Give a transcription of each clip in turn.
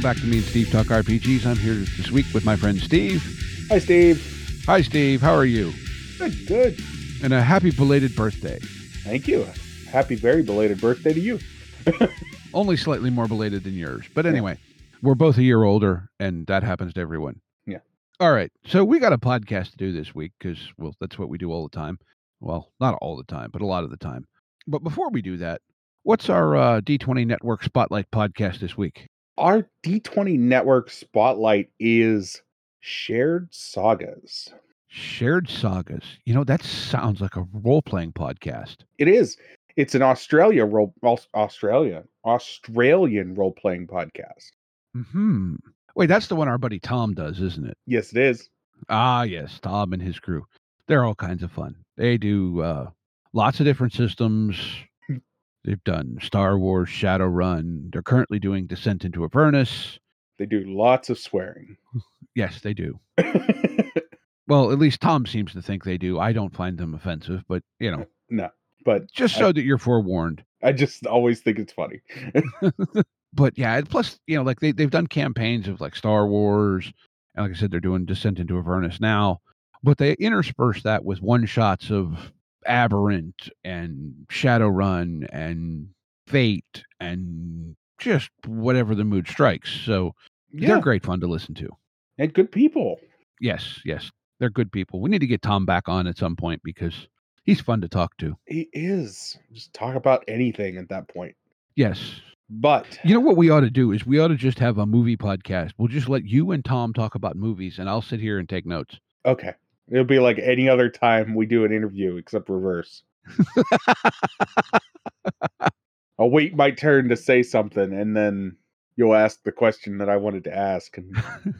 Welcome back to Me and Steve Talk RPGs. I'm here this week with my friend Steve. Hi, Steve. Hi, Steve. How are you? Good, good. And a happy belated birthday. Thank you. Happy, very belated birthday to you. Only slightly more belated than yours. But anyway, we're both a year older, and that happens to everyone. Yeah. All right. So we got a podcast to do this week because, well, that's what we do all the time. Well, not all the time, but a lot of the time. But before we do that, what's our uh, D20 Network Spotlight podcast this week? Our D20 Network spotlight is Shared Sagas. Shared Sagas. You know, that sounds like a role playing podcast. It is. It's an Australia role, Australia, Australian role playing podcast. Hmm. Wait, that's the one our buddy Tom does, isn't it? Yes, it is. Ah, yes, Tom and his crew. They're all kinds of fun. They do uh, lots of different systems. They've done Star Wars Shadowrun. They're currently doing Descent into Avernus. They do lots of swearing. Yes, they do. Well, at least Tom seems to think they do. I don't find them offensive, but you know, no, but just I- so that you're forewarned. I just always think it's funny. But yeah, plus, you know, like they they've done campaigns of like Star Wars, and like I said, they're doing Descent into Avernus now. But they intersperse that with one shots of Aberrant and Shadowrun and Fate and just whatever the mood strikes. So yeah, they're great fun to listen to. and good people. Yes, yes, they're good people. We need to get Tom back on at some point because he's fun to talk to. He is. Just talk about anything at that point. Yes. But You know what we ought to do is we ought to just have a movie podcast. We'll just let you and Tom talk about movies and I'll sit here and take notes. okay, it'll be like any other time we do an interview except reverse. I'll wait my turn to say something, and then you'll ask the question that I wanted to ask, and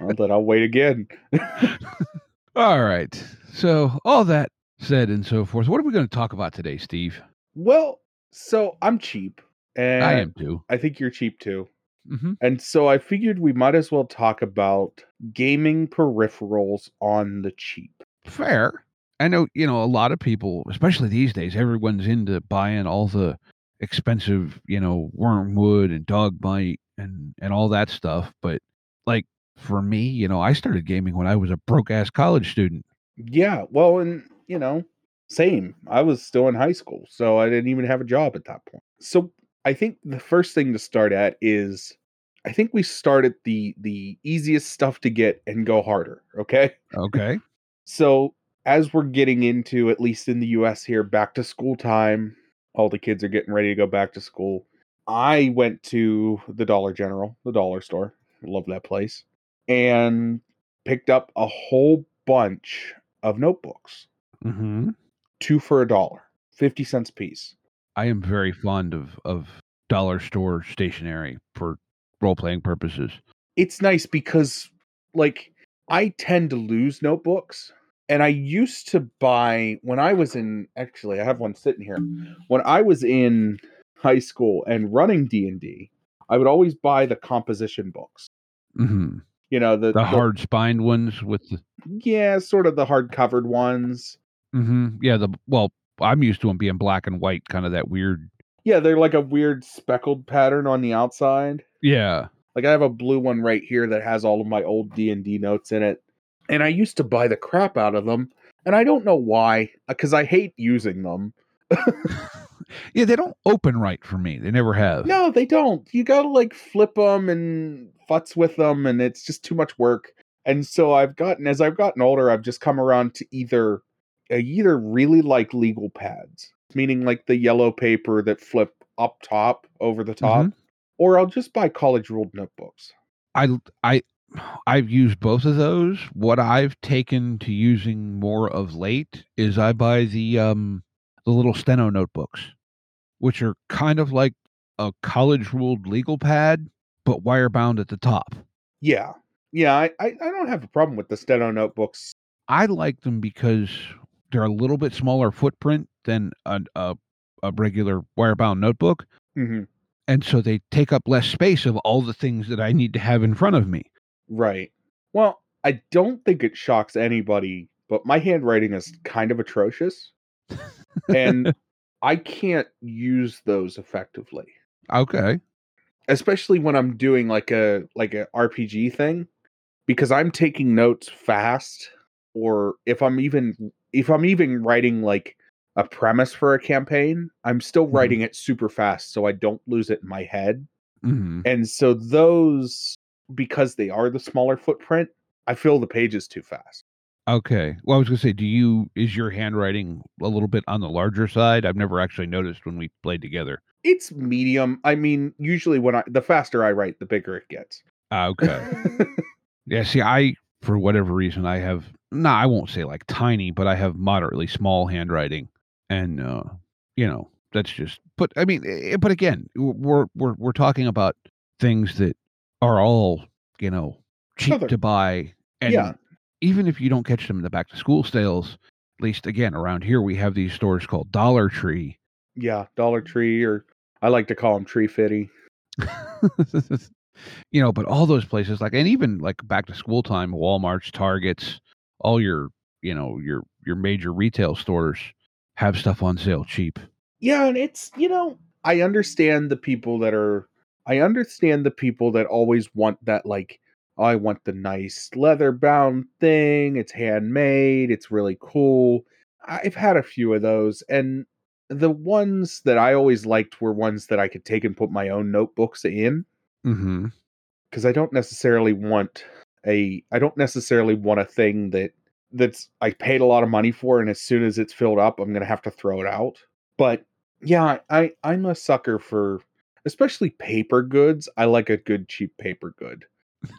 well, then I'll wait again. All right. So, all that said and so forth, what are we going to talk about today, Steve? well, so I'm cheap, and I am too. I think you're cheap too. Hmm And so I figured we might as well talk about gaming peripherals on the cheap. Fair. I know, you know, a lot of people, especially these days, everyone's into buying all the expensive, you know, Wyrmwood and Dog Might and and all that stuff, but like for me, you know, I started gaming when I was a broke ass college student. Yeah, well, and you know, same. I was still in high school, so I didn't even have a job at that point. So I think the first thing to start at is I think we start at the the easiest stuff to get and go harder, okay? Okay. So as we're getting into at least in the US here back to school time, all the kids are getting ready to go back to school. I went to the Dollar General, the dollar store. Love that place. And picked up a whole bunch of notebooks. hmm two for a dollar, 50 cents a piece. I am very fond of of dollar store stationery for role playing purposes. It's nice because, like, I tend to lose notebooks. And I used to buy when I was in actually I have one sitting here. When I was in high school and running D&D, I would always buy the composition books. hmm You know, the, The hard spined ones with the yeah, sort of the hard covered ones. hmm yeah the well I'm used to them being black and white, kind of that weird. Yeah, they're like a weird speckled pattern on the outside. Yeah. Like I have a blue one right here that has all of my old D and D notes in it, and I used to buy the crap out of them, and I don't know why, because I hate using them. Yeah, they don't open right for me. They never have. No, they don't. You gotta like flip them and futz with them, and it's just too much work. And so I've gotten, as I've gotten older, I've just come around to either, either really like legal pads, meaning like the yellow paper that flip up top over the top, or I'll just buy college ruled notebooks. I I I've used both of those. What I've taken to using more of late is I buy the um the little steno notebooks, which are kind of like a college ruled legal pad, but wire bound at the top. Yeah. Yeah, I, I, I don't have a problem with the steno notebooks. I like them because they're a little bit smaller footprint than a a, a regular wire bound notebook, hmm and so they take up less space of all the things that I need to have in front of me. Right. Well, I don't think it shocks anybody, but my handwriting is kind of atrocious. and I can't use those effectively. Okay. Especially when I'm doing like a like a RPG thing because I'm taking notes fast or if I'm even if I'm even writing like a premise for a campaign, I'm still Mhm. writing it super fast so I don't lose it in my head. hmm And so those because they are the smaller footprint, I fill the pages too fast. Okay. Well, I was gonna say, do you is your handwriting a little bit on the larger side? I've never actually noticed when we played together. It's medium. I mean, usually when I the faster I write, the bigger it gets. Ah, okay. yeah. See, I for whatever reason I have no, I won't say like tiny, but I have moderately small handwriting, and uh, you know that's just. But I mean, eh, but again, we're we're we're talking about things that are all you know cheap Other- to buy, and Yeah. even if you don't catch them in the back to school sales, at least again around here we have these stores called Dollar Tree. yeah, Dollar Tree, or I like to call them Tree Fitty. you know, but all those places, like, and even like back to school time, Walmart's, Targets, all your, you know, your your major retail stores have stuff on sale cheap. Yeah, and it's you know I understand the people that are I understand the people that always want that like "Oh, I want the nice leather bound thing. It's handmade. It's really cool. I've had a few of those, and the ones that I always liked were ones that I could take and put my own notebooks in. Mm-hmm. because I don't necessarily want a I don't necessarily want a thing that that's I paid a lot of money for and as soon as it's filled up I'm gonna have to throw it out. But yeah, I I'm a sucker for especially paper goods. I like a good cheap paper good.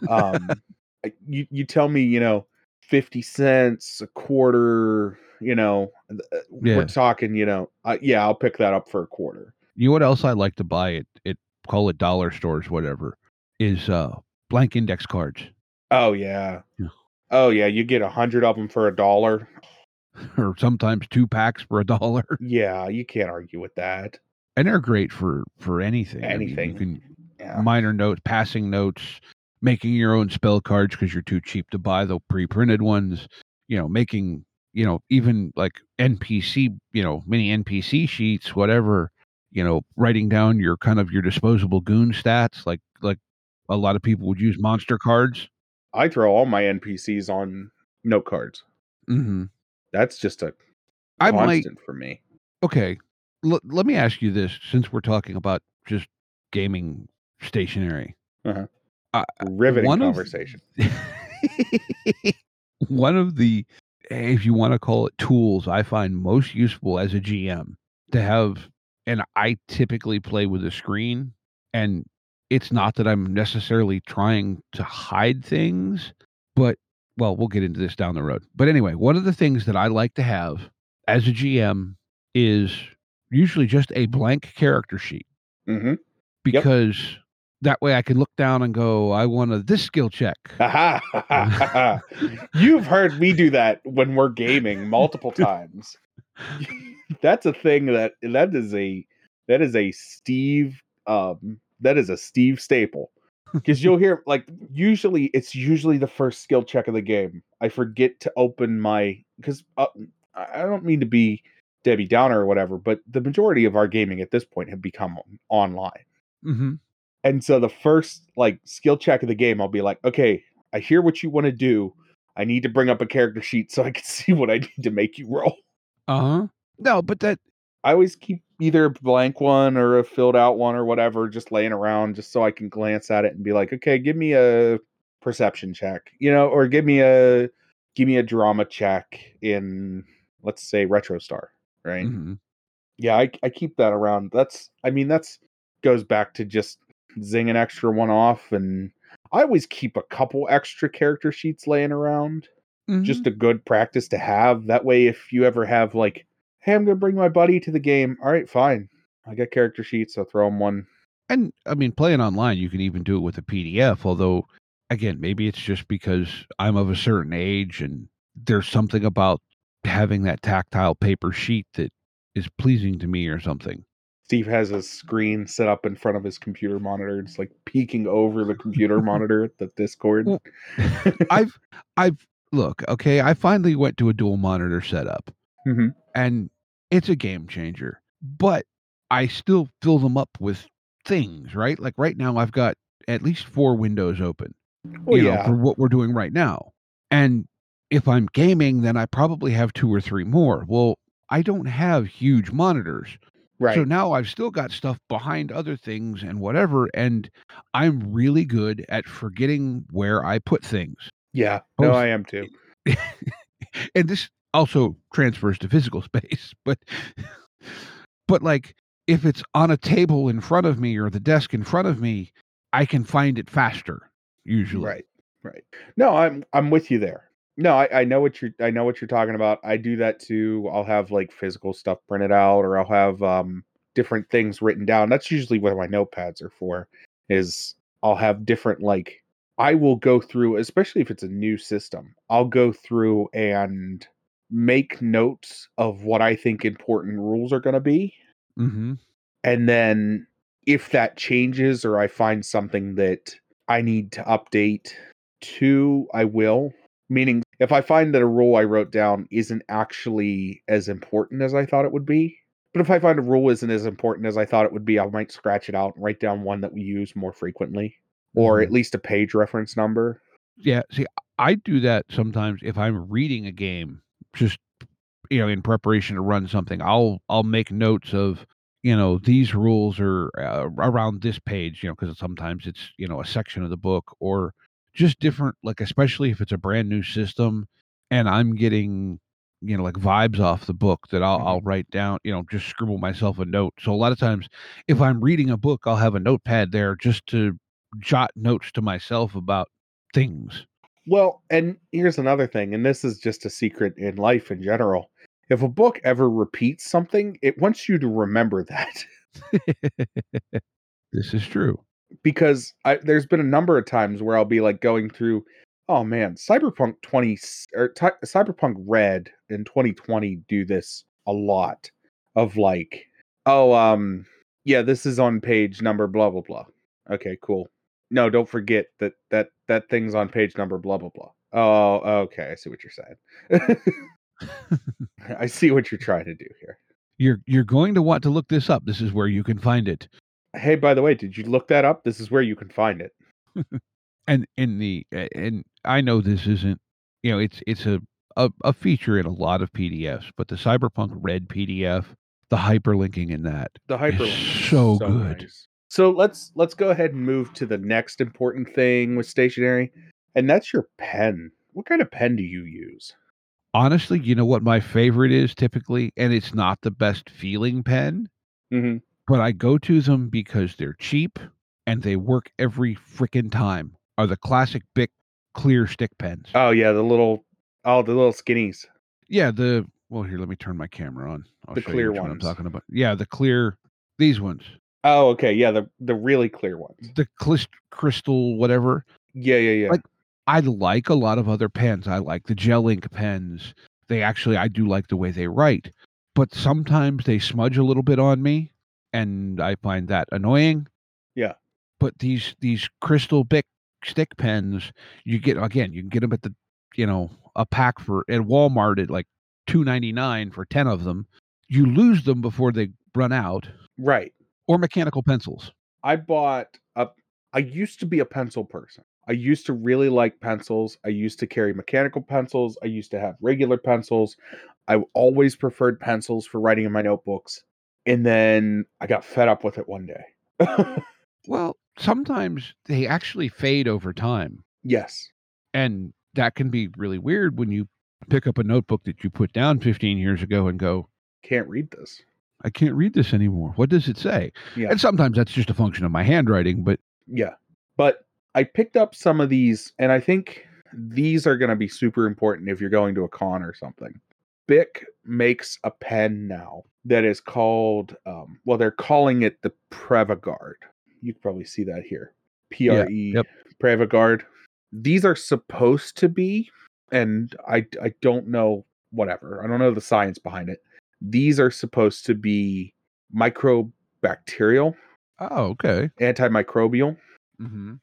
Um you you tell me, you know, 50 cents, a quarter, you know, uh, Yeah. we're talking, you know, uh, yeah, I'll pick that up for a quarter. You know what else I like to buy at it call it dollar stores, whatever, is uh blank index cards. Oh yeah. Yeah. Oh yeah, you get a hundred of them for a dollar. or sometimes two packs for a dollar. Yeah, you can't argue with that. And they're great for for anything. I mean, Anything. you can Yeah. minor notes, passing notes, making your own spell cards because you're too cheap to buy the pre-printed ones. You know, making you know even like NPC, you know, mini NPC sheets, whatever. You know, writing down your kind of your disposable goon stats, like like a lot of people would use monster cards. I throw all my NPCs on note cards. Mm-hmm. That's just a I might constant for me. okay. L- let me ask you this, since we're talking about just gaming stationery. Riveting one of- conversation. one of the if you want to call it tools i find most useful as a gm to have and i typically play with a screen and it's not that i'm necessarily trying to hide things but well we'll get into this down the road. But anyway one of the things that i like to have as a gm is usually just a blank character sheet hmm because that way i can look down and go i want a this skill check. You've heard me do that when we're gaming multiple times. That's a thing that that is a that is a Steve um that is a Steve staple. Because you'll hear like usually it's usually the first skill check of the game. I forget to open my because uh, I don't mean to be Debbie Downer or whatever, but the majority of our gaming at this point have become online. mm-hmm. And so the first like skill check of the game, I'll be like, okay, I hear what you want to do. I need to bring up a character sheet so I can see what I need to make you roll. uh-huh no but that I always keep either a blank one or a filled out one or whatever just laying around just so I can glance at it and be like, okay, give me a perception check, you know, or give me a give me a drama check in let's say RetroStar, right? mhm. yeah I, I keep that around that's i mean that's goes back to just zing an extra one off and I always keep a couple extra character sheets laying around. Mhm. Just a good practice to have. That way, if you ever have like, hey, I'm gonna bring my buddy to the game. All right, fine. I got character sheets. I'll throw him one. And I mean, playing online, you can even do it with a PDF. Although, again, maybe it's just because I'm of a certain age and there's something about having that tactile paper sheet that is pleasing to me or something. Steve has a screen set up in front of his computer monitor. It's like peeking over the computer monitor at the Discord. Well, I've, I've, look, okay, I finally went to a dual monitor setup Mhm. and it's a game changer, but I still fill them up with things, right? Like right now, I've got at least four windows open. Well, you know, for what we're doing right now. And if I'm gaming, then I probably have two or three more. Well, I don't have huge monitors. right. So now I've still got stuff behind other things and whatever. And I'm really good at forgetting where I put things. yeah. No, I am too. and this also transfers to physical space, but but like if it's on a table in front of me or the desk in front of me, I can find it faster usually. Right. Right. No, I'm I'm with you there. No, I, I know what you're I know what you're talking about. I do that too. I'll have like physical stuff printed out or I'll have um different things written down. That's usually what my notepads are for. Is I'll have different like I will go through, especially if it's a new system, I'll go through and make notes of what I think important rules are gonna be. Mm-hmm. and then if that changes or I find something that I need to update to, I will. Meaning, if I find that a rule I wrote down isn't actually as important as I thought it would be, but if I find a rule isn't as important as I thought it would be, I might scratch it out and write down one that we use more frequently, or at least a page reference number. Yeah, see, I do that sometimes if I'm reading a game, just you know, in preparation to run something. I'll I'll make notes of you know these rules are uh, around this page, you know, because sometimes it's you know a section of the book or just different, like especially if it's a brand new system and I'm getting you know like vibes off the book that I'll I'll write down, you know, just scribble myself a note. So a lot of times, if I'm reading a book, I'll have a notepad there just to jot notes to myself about things. Well, and here's another thing, and this is just a secret in life in general. If a book ever repeats something, it wants you to remember that. this is true. because I, there's been a number of times where I'll be like going through, oh man, Cyberpunk 20 or Ty Cyberpunk Red in 2020 do this a lot of like, oh um yeah, this is on page number blah blah blah. Okay, cool. No, don't forget that that that thing's on page number blah blah blah. Oh, okay, I see what you're saying. I see what you're trying to do here. You're you're going to want to look this up. This is where you can find it. Hey, by the way, did you look that up? This is where you can find it. And in the and I know this isn't you know it's it's a a, a feature in a lot of PDFs, but the Cyberpunk Red PDF, the hyperlinking in that The is hyperlink is so good. nice. So let's let's go ahead and move to the next important thing with stationery, and that's your pen. What kind of pen do you use? Honestly, you know what my favorite is typically, and it's not the best feeling pen, Mm-hmm. but I go to them because they're cheap and they work every freaking time. Are the classic Bic clear stick pens? Oh yeah, the little oh the little skinnies. Yeah, the well here, let me turn my camera on. I'll The show you clear which one I'm talking about. Yeah, the clear these ones. Oh okay, yeah the the really clear ones. The crystal whatever. Yeah yeah yeah. Like- I like a lot of other pens. I like the gel ink pens. They actually I do like the way they write. But sometimes they smudge a little bit on me and I find that annoying. Yeah. But these these crystal Bic stick pens, you get again, you can get them at the you know, a pack for at Walmart at like two ninety nine for ten of them. You lose them before they run out. right. Or mechanical pencils. I bought a. I used to be a pencil person. I used to really like pencils. I used to carry mechanical pencils. I used to have regular pencils. I always preferred pencils for writing in my notebooks. And then I got fed up with it one day. Well, sometimes they actually fade over time. yes. And that can be really weird when you pick up a notebook that you put down 15 years ago and go, Can't read this. I can't read this anymore. What does it say? Yeah. And sometimes that's just a function of my handwriting, but Yeah. But I picked up some of these, and I think these are going to be super important if you're going to a con or something. Bic makes a pen now that is called, um, well, they're calling it the PrevaGuard. You can probably see that here. P R E yep. PrevaGuard. These are supposed to be, and I I don't know whatever. I don't know the science behind it. These are supposed to be microbacterial, Oh, okay. antimicrobial. Mm-hmm.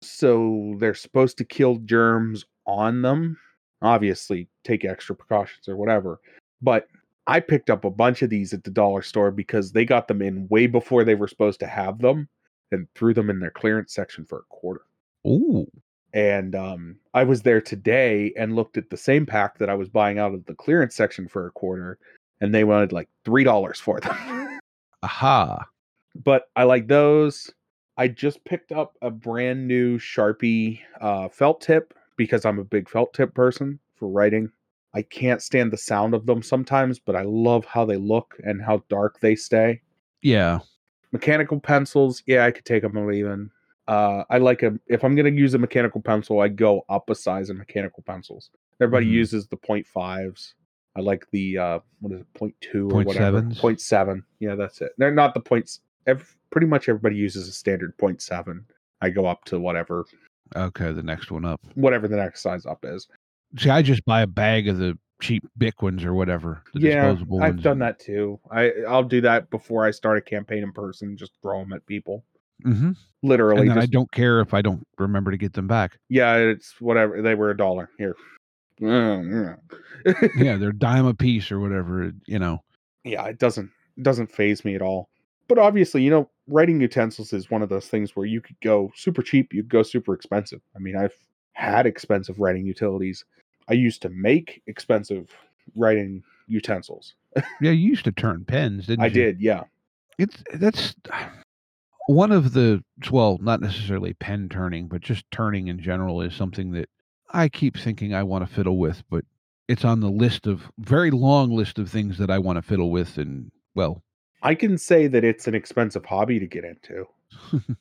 So they're supposed to kill germs on them. Obviously, take extra precautions or whatever. But I picked up a bunch of these at the dollar store because they got them in way before they were supposed to have them and threw them in their clearance section for a quarter. Ooh. And um, I was there today and looked at the same pack that I was buying out of the clearance section for a quarter, and they wanted like three dollars for them. Aha. but I like those. I just picked up a brand new Sharpie uh, felt tip because I'm a big felt tip person for writing. I can't stand the sound of them sometimes, but I love how they look and how dark they stay. Yeah. Mechanical pencils, yeah, I could take them or leave them. Uh, I like a if I'm gonna use a mechanical pencil, I go up a size in mechanical pencils. Everybody Mhm. uses the point fives. I like the uh, what is it, point two or Point whatever. sevens? Point seven. Yeah, that's it. They're not the points. Ev- pretty much everybody uses a standard point seven. I go up to whatever Okay, the next one up. whatever the next size up is. See, I just buy a bag of the cheap Bic ones or whatever. The yeah, I've done that too. I I'll do that before I start a campaign in person. Just throw them at people. hmm Literally, And then I don't care if I don't remember to get them back. yeah, it's whatever. They were a dollar here. Mm, yeah, they're dime a piece or whatever. You know. yeah, it doesn't it doesn't phase me at all. But obviously, you know, writing utensils is one of those things where you could go super cheap, you could go super expensive. I mean, I've had expensive writing utilities. I used to make expensive writing utensils. Yeah, you used to turn pens, didn't I you? did, yeah. It's that's one of the well, not necessarily pen turning, but just turning in general is something that I keep thinking I want to fiddle with, but it's on the list of very long list of things that I want to fiddle with and well, I can say that it's an expensive hobby to get into.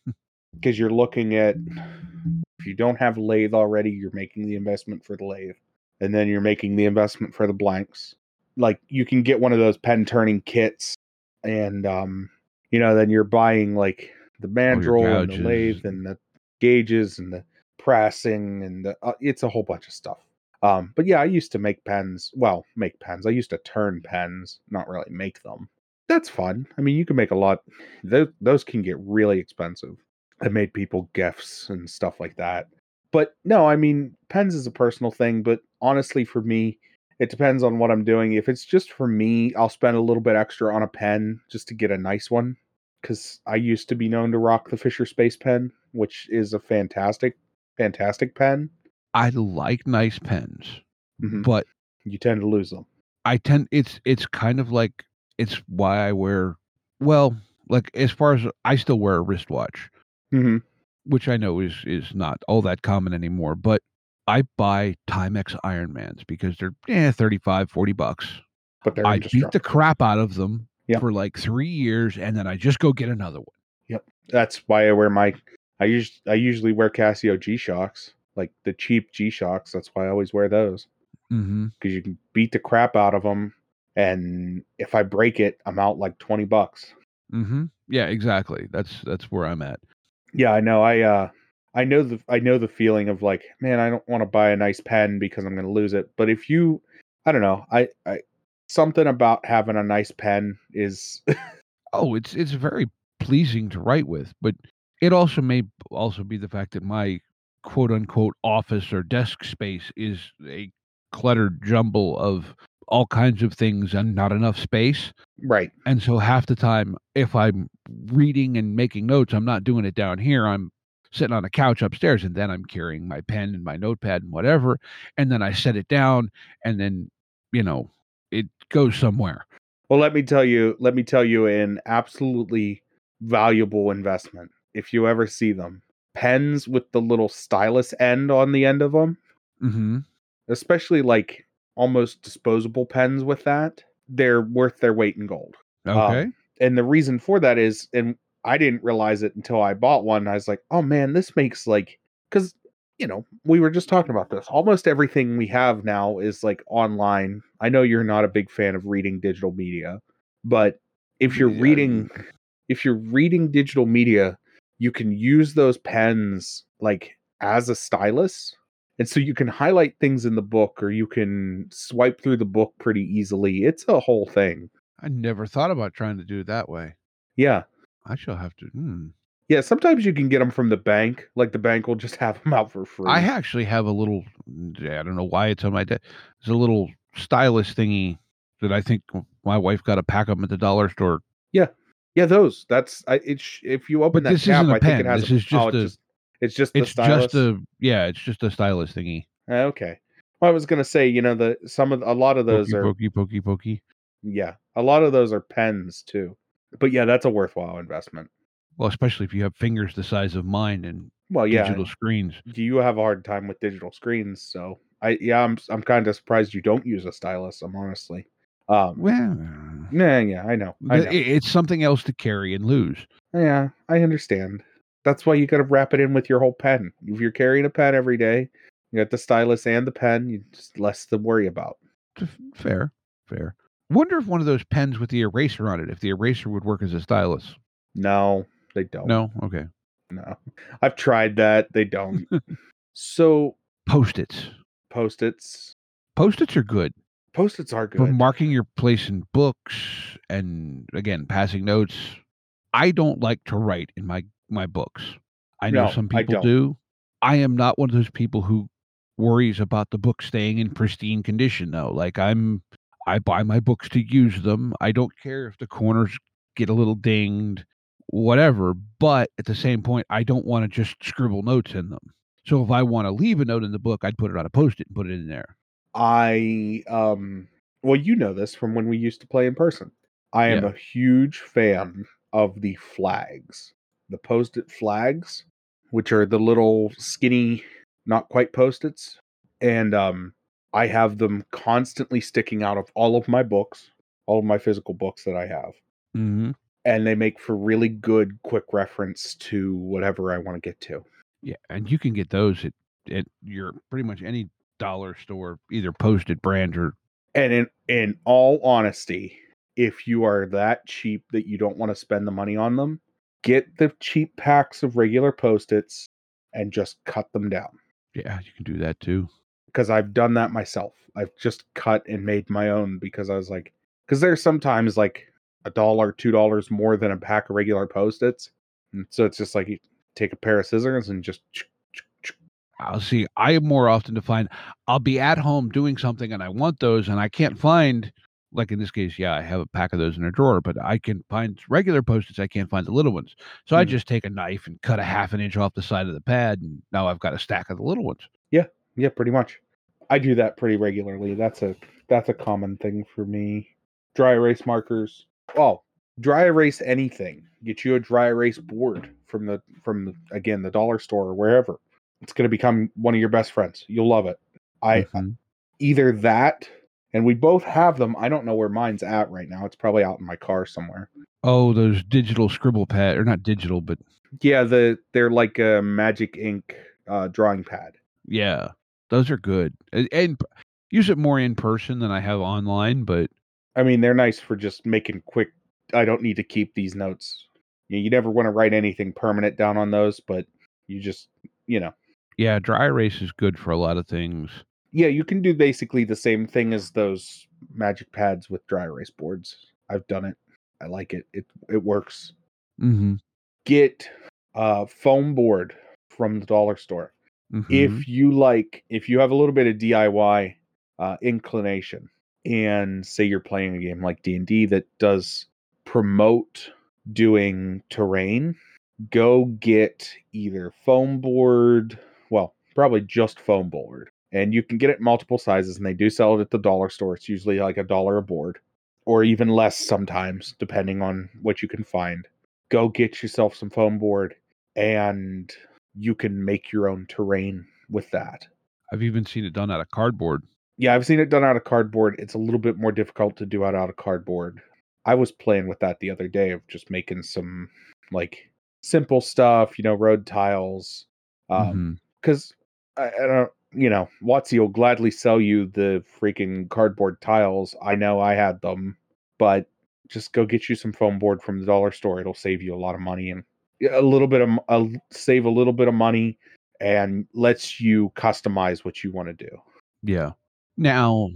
Because you're looking at if you don't have lathe already, you're making the investment for the lathe, and then you're making the investment for the blanks. Like you can get one of those pen turning kits, and um, you know, then you're buying like the mandrel and the lathe and the gauges and the pressing and the uh, it's a whole bunch of stuff. Um, but yeah, I used to make pens. Well, make pens. I used to turn pens, not really make them. That's fun. I mean, you can make a lot. Those those can get really expensive. I made people gifts and stuff like that. But no, I mean, pens is a personal thing. But honestly, for me, it depends on what I'm doing. If it's just for me, I'll spend a little bit extra on a pen just to get a nice one. Because I used to be known to rock the Fisher Space Pen, which is a fantastic, fantastic pen. I like nice pens, Mhm. but You tend to lose them. I tend it's it's kind of like it's why I wear well, like as far as I still wear a wristwatch, Mm-hmm. which I know is is not all that common anymore, but I buy Timex Ironmans because they're eh, 35, 40 bucks. But they're I beat the crap out of them Yeah. for like three years, and then I just go get another one. Yep, that's why I wear my. I use I usually wear Casio G Shocks, like the cheap G Shocks. That's why I always wear those Mm-hmm. because you can beat the crap out of them, and if I break it, I'm out like twenty bucks. Mm-hmm. Yeah, exactly. That's that's where I'm at. Yeah, I know. I uh, I know the I know the feeling of like, man, I don't want to buy a nice pen because I'm going to lose it. But if you, I don't know, I I something about having a nice pen is Oh, it's it's very pleasing to write with, but it also may also be the fact that my quote unquote office or desk space is a cluttered jumble of all kinds of things and not enough space. right. And so half the time, if I'm reading and making notes, I'm not doing it down here. I'm sitting on a couch upstairs, and then I'm carrying my pen and my notepad and whatever. And then I set it down, and then, you know, it goes somewhere. Well, let me tell you, let me tell you an absolutely valuable investment. If you ever see them, pens with the little stylus end on the end of them, hmm especially like almost disposable pens with that, they're worth their weight in gold. Okay. And the reason for that is, and I didn't realize it until I bought one. I was like, oh man, this makes like because you know we were just talking about this. Almost everything we have now is like online. I know you're not a big fan of reading digital media, but if you're Yeah, reading, if you're reading digital media, you can use those pens like as a stylus. And so you can highlight things in the book or you can swipe through the book pretty easily. It's a whole thing. I never thought about trying to do it that way. Yeah. I shall have to. Hmm. Yeah, sometimes you can get them from the bank. Like the bank will just have them out for free. I actually have a little. I don't know why it's on my desk. It's a little stylus thingy that I think my wife got a pack of them at the dollar store. yeah, those. That's I. It's if you open But that this cap, isn't a I think it pen. has. This a- is oh, just a- it's just it's just the It's stylus. just a yeah. It's just a stylus thingy. Uh, okay. Well, I was gonna say, you know, the some of a lot of those Pokey, are pokey, pokey, pokey. yeah, a lot of those are pens too. But yeah, that's a worthwhile investment. Well, especially if you have fingers the size of mine and Well, yeah, digital screens. Do you have a hard time with digital screens, so I yeah, I'm I'm kind of surprised you don't use a stylus. I'm honestly. Um, Well, yeah, yeah, I know, I know. it's something else to carry and lose. Yeah, I understand. That's why you got to wrap it in with your whole pen. If you're carrying a pen every day, you got the stylus and the pen. You just less to worry about. Fair, fair. Wonder if one of those pens with the eraser on it, if the eraser would work as a stylus. No, they don't. No, okay. no. I've tried that. They don't. so Post-its. post-its, Post-its are good post-its are good. for marking your place in books and again passing notes. I don't like to write in my my books. I know No, some people don't. do. I am not one of those people who worries about the book staying in pristine condition though. Like I'm I buy my books to use them. I don't care if the corners get a little dinged, whatever, but at the same point I don't want to just scribble notes in them. So if I want to leave a note in the book, I'd put it on a post-it and put it in there. I um well, you know this from when we used to play in person. I am Yeah. a huge fan of the flags. The post-it flags, which are the little skinny not quite post-its and um I have them constantly sticking out of all of my books, all of my physical books that I have. Mm-hmm. And they make for really good quick reference to whatever I want to get to. Yeah, and you can get those at, at your pretty much any dollar store, either Post-it brand or And in in all honesty, if you are that cheap that you don't want to spend the money on them, get the cheap packs of regular post-its and just cut them down. yeah, you can do that too. Because I've done that myself. I've just cut and made my own because I was like, because there's sometimes like a dollar, two dollars more than a pack of regular post-its. And so it's just like you take a pair of scissors and just I'll see. I more often to find I'll be at home doing something and I want those and I can't find like in this case, yeah, I have a pack of those in a drawer, but I can find regular post-its. I can't find the little ones. So I Mhm. just take a knife and cut a half an inch off the side of the pad, and now I've got a stack of the little ones. Yeah, Yeah, pretty much. I do that pretty regularly. That's a that's a common thing for me. Dry erase markers. Oh, dry erase anything. Get you a dry erase board from the from the, again the dollar store or wherever. It's going to become one of your best friends. You'll love it. I Mhm. either that and we both have them. I don't know where mine's at right now. It's probably out in my car somewhere. Oh, those digital scribble pad or not digital, but Yeah, the they're like a magic ink uh, drawing pad. yeah, those are good. And, and use it more in person than I have online, but I mean, they're nice for just making quick. I don't need to keep these notes. You, you never want to write anything permanent down on those, but you just, you know, yeah, dry erase is good for a lot of things. yeah, you can do basically the same thing as those magic pads with dry erase boards. I've done it. I like it. It it works. Mm-hmm. Get a foam board from the dollar store. mm-hmm. if you like if you have a little bit of diy uh, inclination and say you're playing a game like d&d that does promote doing terrain go get either foam board probably just foam board and you can get it multiple sizes and they do sell it at the dollar store it's usually like a dollar a board or even less sometimes depending on what you can find go get yourself some foam board and you can make your own terrain with that. I've even seen it done out of cardboard. Yeah, I've seen it done out of cardboard. It's a little bit more difficult to do it out of cardboard. I was playing with that the other day of just making some like simple stuff, you know, road tiles. Um, Mhm. because I, I don't, you know, Watsy will gladly sell you the freaking cardboard tiles. I know I had them, but just go get you some foam board from the dollar store. It'll save you a lot of money and a little bit of a, save a little bit of money and lets you customize what you want to do. Yeah. Now,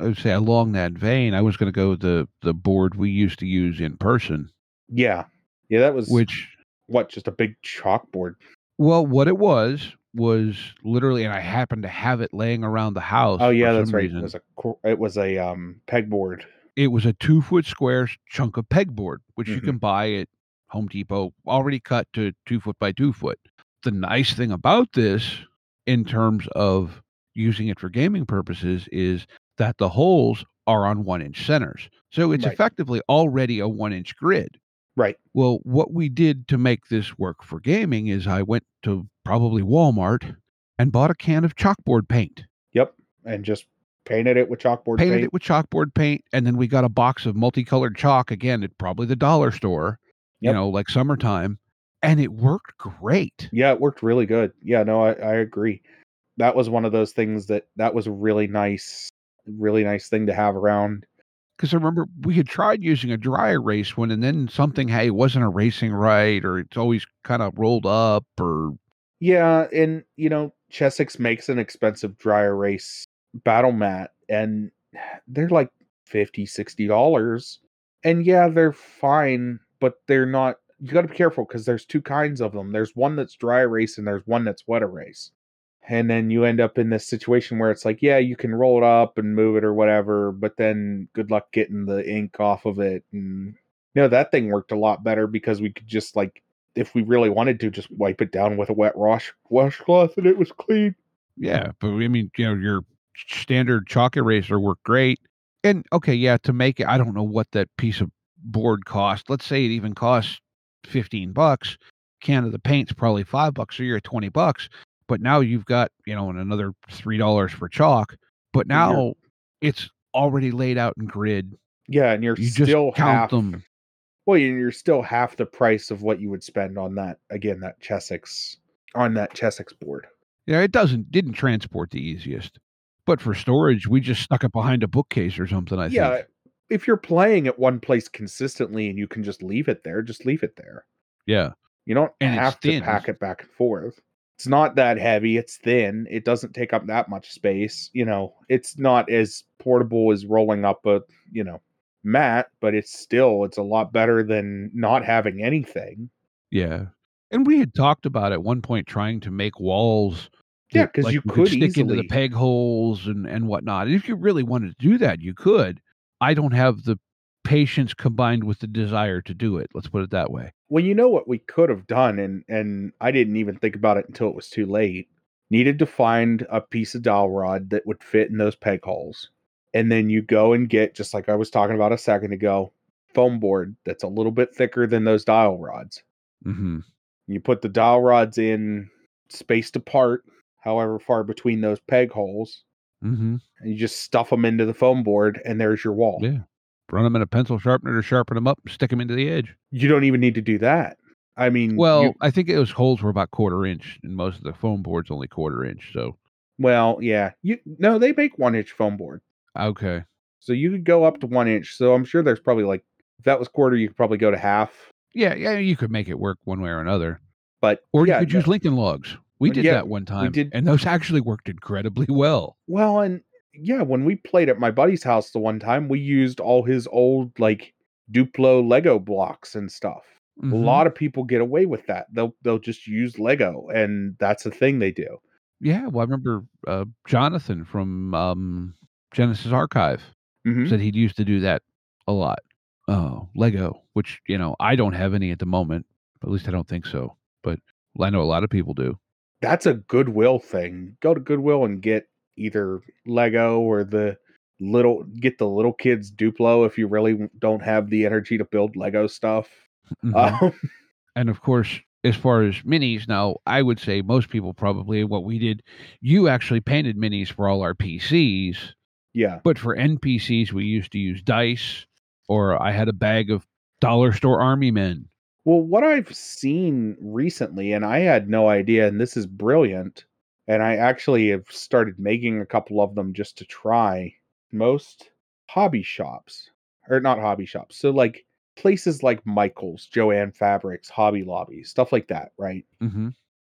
I would say along that vein, I was going to go the the board we used to use in person, Yeah, yeah, that was which what just a big chalkboard. well, what it was was literally, and I happened to have it laying around the house. Oh yeah, that's right. reason. It was a it was a um pegboard. it was a two foot square chunk of pegboard, which you Mhm. can buy at Home Depot, already cut to two foot by two foot. The nice thing about this, in terms of using it for gaming purposes, is that the holes are on one inch centers. So it's Right. effectively already a one inch grid. Right. Well, what we did to make this work for gaming is I went to probably Walmart and bought a can of chalkboard paint. Yep, and just painted it with chalkboard painted paint. it with chalkboard paint, and then we got a box of multicolored chalk again at probably the dollar store, you know, like summertime, and it worked great. Yeah, it worked really good. Yeah, no, I, I agree. That was one of those things that that was a really nice, really nice thing to have around. Because I remember we had tried using a dry erase one, and then something, hey, it wasn't erasing right, or it's always kind of rolled up, or Yeah, and you know, Chessex makes an expensive dry erase battle mat, and they're like 50 60 dollars. And yeah, they're fine, but they're not. You got to be careful because there's two kinds of them. There's one that's dry erase, and there's one that's wet erase. And then you end up in this situation where it's like, yeah, you can roll it up and move it or whatever, but then good luck getting the ink off of it. And you know, that thing worked a lot better because we could just like if we really wanted to, just wipe it down with a wet wash washcloth and it was clean. yeah. But I mean, you know, your standard chalk eraser worked great. And okay, yeah, to make it, I don't know what that piece of board cost. Let's say it even costs 15 bucks. Can of the paint's probably five bucks, so you're at 20 bucks. But now you've got, you know, another $3 for chalk. But now it's already laid out in grid. Yeah, and you're You just still count half them. Well, and you're still half the price of what you would spend on that again, that Chessex on that Chessex board. Yeah, it doesn't didn't transport the easiest. But for storage, we just stuck it behind a bookcase or something, I yeah, think. if you're playing at one place consistently and you can just leave it there, just leave it there. Yeah. You don't And have to pack it back and forth. It's not that heavy. It's thin. It doesn't take up that much space. You know, it's not as portable as rolling up a, you know, mat, but it's still it's a lot better than not having anything. Yeah. And we had talked about at one point trying to make walls. Yeah, because like, you we could stick into the peg holes and and whatnot. And if you really wanted to do that, you could. I don't have the patience combined with the desire to do it. Let's put it that way. Well, you know what we could have done, and and I didn't even think about it until it was too late. Needed to find a piece of dowel rod that would fit in those peg holes, and then you go and get just like I was talking about a second ago, foam board that's a little bit thicker than those dowel rods. hmm You put the dowel rods in spaced apart, however far between those peg holes, hmm and you just stuff them into the foam board, and there's your wall. Yeah. Run them in a pencil sharpener to sharpen them up, stick them into the edge. You don't even need to do that. I mean, Well, you- I think those holes were about quarter inch, and most of the foam boards only quarter inch. So well, yeah, you no, they make one inch foam board. Okay, So you could go up to one inch. So I'm sure there's probably like if that was quarter, you could probably go to half. yeah, yeah, you could make it work one way or another, But or yeah, you could use Lincoln logs. We did yeah, that one time, did- and those actually worked incredibly well. well, and yeah, when we played at my buddy's house the one time, we used all his old like Duplo Lego blocks and stuff. A Mhm. lot of people get away with that. They'll they'll just use Lego, and that's a thing they do. Yeah, well, I remember uh, Jonathan from um, Genesis Archive Mhm. said he'd used to do that a lot. Oh, Lego, which you know I don't have any at the moment. At least I don't think so. But I know a lot of people do. That's a Goodwill thing. Go to Goodwill and get either Lego or the little get the little kids Duplo if you really don't have the energy to build Lego stuff. Mhm. Um, and of course, as far as minis, now I would say most people probably what we did. You actually painted minis for all our PCs, yeah. but for NPCs, we used to use dice, or I had a bag of dollar store army men. Well, what I've seen recently, and I had no idea, and this is brilliant. and I actually have started making a couple of them just to try. Most hobby shops, or not hobby shops, so like places like Michael's, Joanne Fabrics, Hobby Lobby, stuff like that, right? Mm-hmm.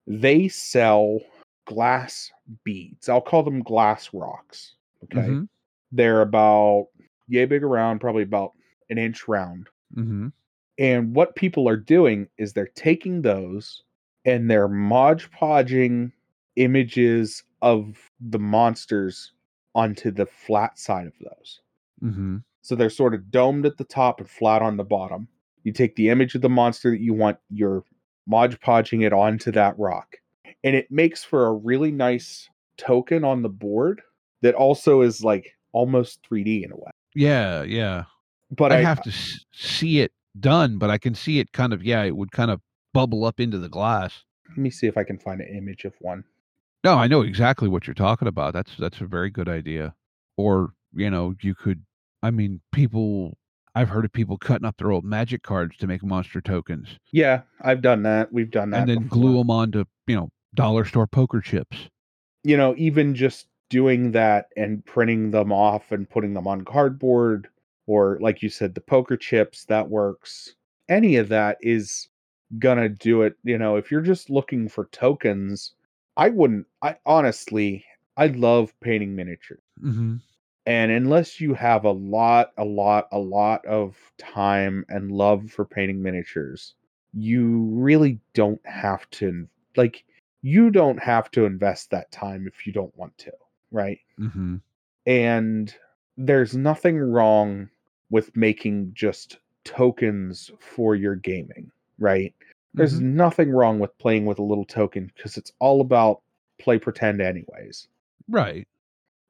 They sell glass beads. I'll call them glass rocks. Okay. Mhm. They're about yay big around, probably about an inch round. Mm-hmm. And what people are doing is they're taking those and they're Mod Podging images of the monsters onto the flat side of those. Mm-hmm. So they're sort of domed at the top and flat on the bottom. You take the image of the monster that you want, you're Mod Podging it onto that rock. And it makes for a really nice token on the board that also is like almost 3D in a way. Yeah, yeah. But I I have to s- see it done, but I can see it kind of. Yeah, it would kind of bubble up into the glass. let me see if I can find an image of one. No, I know exactly what you're talking about. That's that's a very good idea. Or you know, you could. I mean, people. I've heard of people cutting up their old magic cards to make monster tokens, Yeah, I've done that. We've done that. and then before. glue them onto you know dollar store poker chips. you know, even just doing that and printing them off and putting them on cardboard, or like you said, the poker chips, that works. Any of that is gonna do it. You know, if you're just looking for tokens, I wouldn't. I honestly, I love painting miniatures. Mm-hmm. And unless you have a lot, a lot, a lot of time and love for painting miniatures, you really don't have to, like, you don't have to invest that time if you don't want to, right? Mm-hmm. And there's nothing wrong with making just tokens for your gaming, right? There's Mm-hmm. nothing wrong with playing with a little token because it's all about play pretend, anyways Right.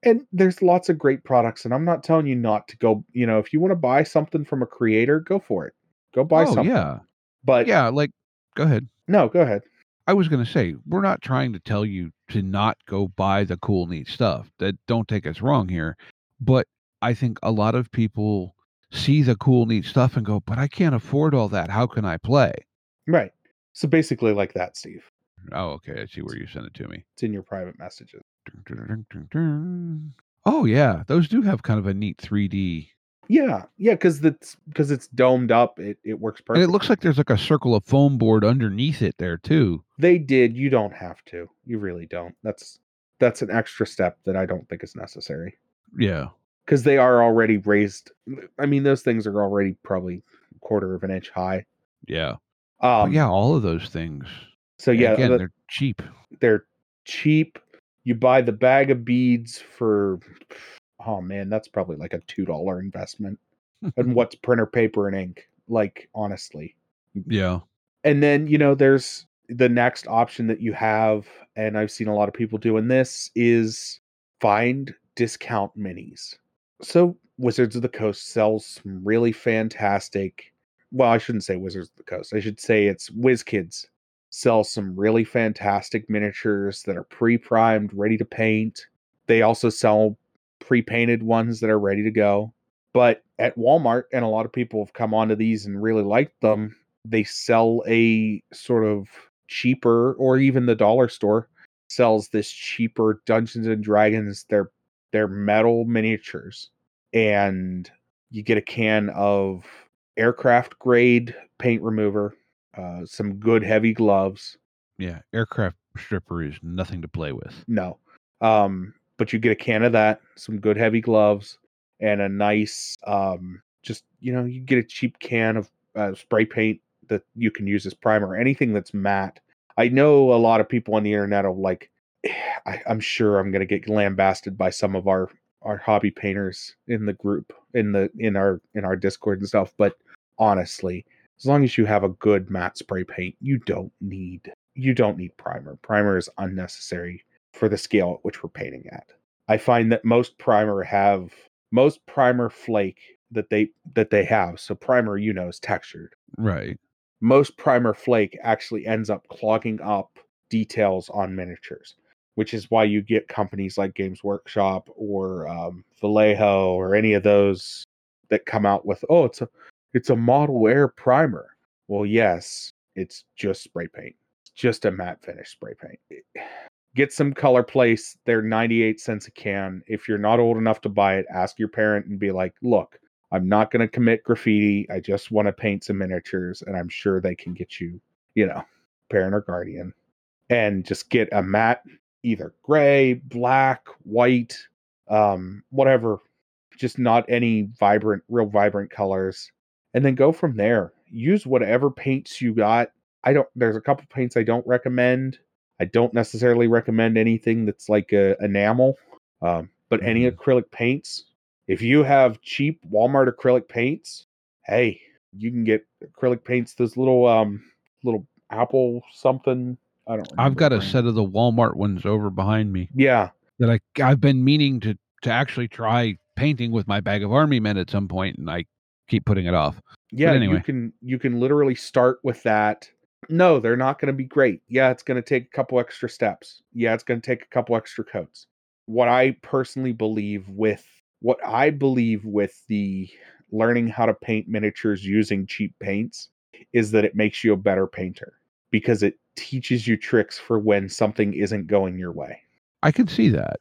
and there's lots of great products and i'm not telling you not to go you know if you want to buy something from a creator go for it go buy oh something yeah, but yeah. Like, go ahead. no go ahead I was going to say, we're not trying to tell you to not go buy the cool, neat stuff. That don't take us wrong here. But I think a lot of people see the cool, neat stuff and go, but I can't afford all that. How can I play? right so basically like that steve Oh, okay. I see where you sent it to me. it's in your private messages Dun, dun, dun, dun, dun. Oh, yeah. Those do have kind of a neat 3D. Yeah yeah because it's because it's domed up it, it works perfect. And it looks like there's like a circle of foam board underneath it there, too. they did you don't have to you really don't that's that's an extra step that i don't think is necessary Yeah. because they are already raised i mean those things are already probably a quarter of an inch high Yeah. um yeah, all of those things. so yeah Again, the- they're cheap. they're cheap. You buy the bag of beads for oh man, that's probably like a two dollar investment. and what's printer paper and ink? Like honestly. Yeah. And then, you know, there's the next option that you have, and I've seen a lot of people doing this, is find discount minis. So Wizards of the Coast sells some really fantastic. Well, I shouldn't say Wizards of the Coast. I should say it's WizKids sells some really fantastic miniatures that are pre-primed, ready to paint. They also sell pre-painted ones that are ready to go. But at Walmart, and a lot of people have come onto these and really liked them, they sell a sort of cheaper, or even the dollar store sells this cheaper Dungeons and Dragons. They're they're metal miniatures, and you get a can of aircraft grade paint remover, uh, some good heavy gloves. Yeah. Aircraft stripper is nothing to play with. No, um, but you get a can of that, some good heavy gloves, and a nice, um, just you know, you get a cheap can of uh, spray paint that you can use as primer. Anything that's matte. I know a lot of people on the internet are like, I, I'm sure I'm gonna get lambasted by some of our our hobby painters in the group in the in our in our Discord and stuff, but honestly, as long as you have a good matte spray paint, you don't need you don't need primer. Primer is unnecessary for the scale at which we're painting at. I find that most primer have most primer flake that they that they have. So primer, you know, is textured. Right. Most primer flake actually ends up clogging up details on miniatures, which is why you get companies like Games Workshop or um, Vallejo or any of those that come out with oh it's a it's a model air primer. Well, yes, it's just spray paint. It's just a matte finish spray paint. It- get some ColorPlace. They're 98 cents a can. If you're not old enough to buy it, ask your parent and be like, look, I'm not going to commit graffiti. I just want to paint some miniatures, and I'm sure they can get you, you know, parent or guardian, and just get a matte, either gray, black, white, um, whatever, just not any vibrant, real vibrant colors, and then go from there. Use whatever paints you got. I don't. There's a couple paints I don't recommend. I don't necessarily recommend anything that's like a enamel, um, but any Mhm. acrylic paints. If you have cheap Walmart acrylic paints, hey, you can get acrylic paints. Those little um little apple something. I don't. I've got a set of the Walmart ones over behind me Yeah, that I I've been meaning to to actually try painting with my bag of army men at some point, and I keep putting it off. yeah. anyway. You can you can literally start with that. No, they're not going to be great. Yeah, it's going to take a couple extra steps. Yeah, it's going to take a couple extra coats. What I personally believe with what I believe with the learning how to paint miniatures using cheap paints is that it makes you a better painter because it teaches you tricks for when something isn't going your way. I could see that.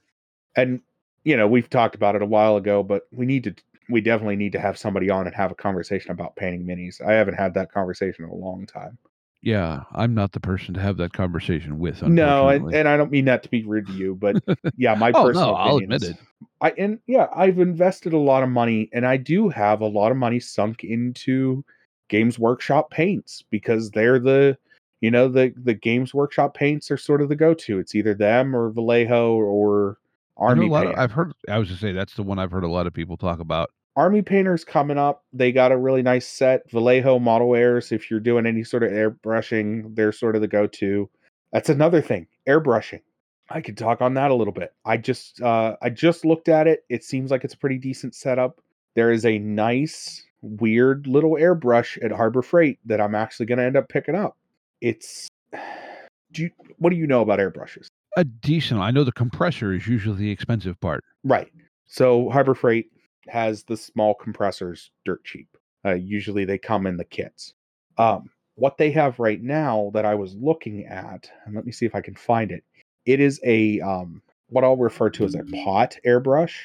And you know, we've talked about it a while ago, but we need to we definitely need to have somebody on and have a conversation about painting minis. I haven't had that conversation in a long time. Yeah, I'm not the person to have that conversation with. No, and, and I don't mean that to be rude to you, but yeah, my Oh, no, personal I'll opinion admit is- it. I and yeah, I've invested a lot of money, and I do have a lot of money sunk into Games Workshop paints because they're the you know the the Games Workshop paints are sort of the go to. It's either them or Vallejo or Army a lot of. I've heard. I was to say that's the one I've heard a lot of people talk about. Army Painter's coming up. They got a really nice set. Vallejo Model Airs. If you're doing any sort of airbrushing, they're sort of the go to. That's another thing. Airbrushing. I could talk on that a little bit. I just uh I just looked at it. It seems like it's a pretty decent setup. There is a nice, weird little airbrush at Harbor Freight that I'm actually gonna end up picking up. It's do you what do you know about airbrushes? A decent. I know the compressor is usually the expensive part. Right. So Harbor Freight has the small compressors dirt cheap. Uh, usually they come in the kits. Um, what they have right now that I was looking at, and let me see if I can find it. It is a um, what I'll refer to as a pot airbrush,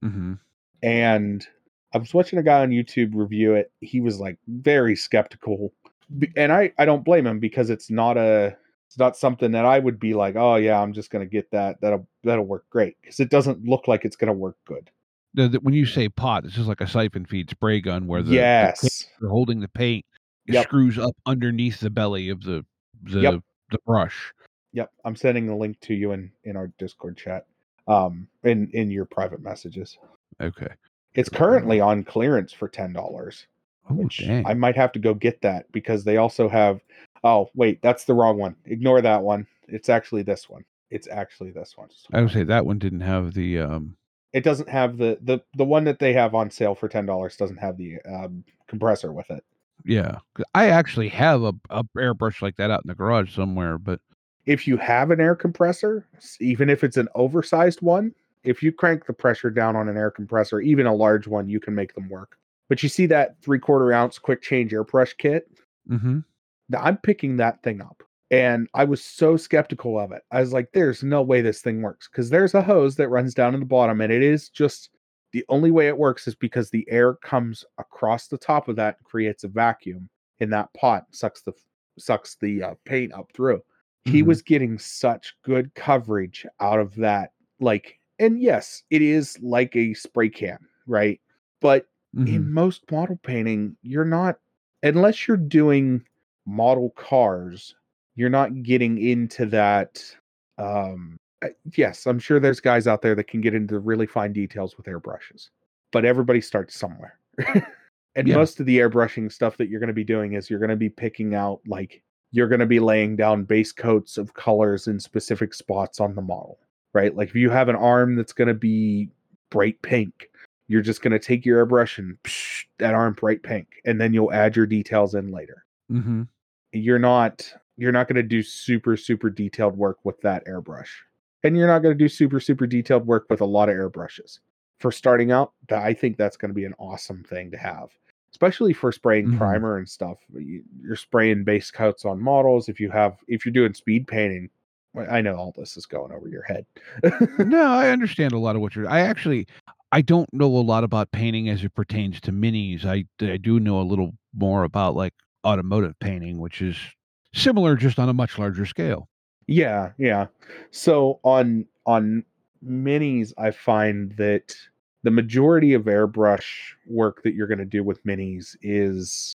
hmm and I was watching a guy on YouTube review it. He was like very skeptical, and I I don't blame him because it's not a it's not something that I would be like, oh yeah, I'm just gonna get that. That'll that'll work great because it doesn't look like it's gonna work good. The, the- when you say pot, it's just like a siphon feed spray gun where the, the yes. painter holding the paint it Yep. screws up underneath the belly of the the Yep. the brush. Yep, I'm sending the link to you in in our Discord chat, um, in in your private messages. Okay. It's currently on clearance for ten dollars, Oh which dang. I might have to go get that because they also have. Oh wait, that's the wrong one. Ignore that one. It's actually this one. It's actually this one. I would say that one didn't have the um. It doesn't have the the the one that they have on sale for ten dollars doesn't have the um, compressor with it. Yeah, I actually have a, a airbrush like that out in the garage somewhere, but if you have an air compressor, even if it's an oversized one, if you crank the pressure down on an air compressor, even a large one, you can make them work. But you see that three quarter ounce quick change airbrush kit? Mm-hmm. Now, I'm picking that thing up. And I was so skeptical of it. I was like, there's no way this thing works because there's a hose that runs down in the bottom, and it is just the only way it works is because the air comes across the top of that and creates a vacuum in that pot, sucks the sucks the uh, paint up through he Mhm. was getting such good coverage out of that like and yes it is like a spray can right but Mhm. in most model painting you're not unless you're doing model cars you're not getting into that um yes i'm sure there's guys out there that can get into really fine details with airbrushes but everybody starts somewhere and Yeah. most of the airbrushing stuff that you're going to be doing is you're going to be picking out like you're going to be laying down base coats of colors in specific spots on the model right like if you have an arm that's going to be bright pink you're just going to take your airbrush and psh, that arm bright pink and then you'll add your details in later Mhm. you're not you're not going to do super super detailed work with that airbrush and you're not going to do super super detailed work with a lot of airbrushes for starting out i think that's going to be an awesome thing to have especially for spraying Mhm. primer and stuff You- you're spraying base coats on models if you have if you're doing speed painting I know all this is going over your head. no, I understand a lot of what you're. I actually, I don't know a lot about painting as it pertains to minis. I I do know a little more about like automotive painting, which is similar, just on a much larger scale. Yeah, yeah. So on on minis, I find that the majority of airbrush work that you're going to do with minis is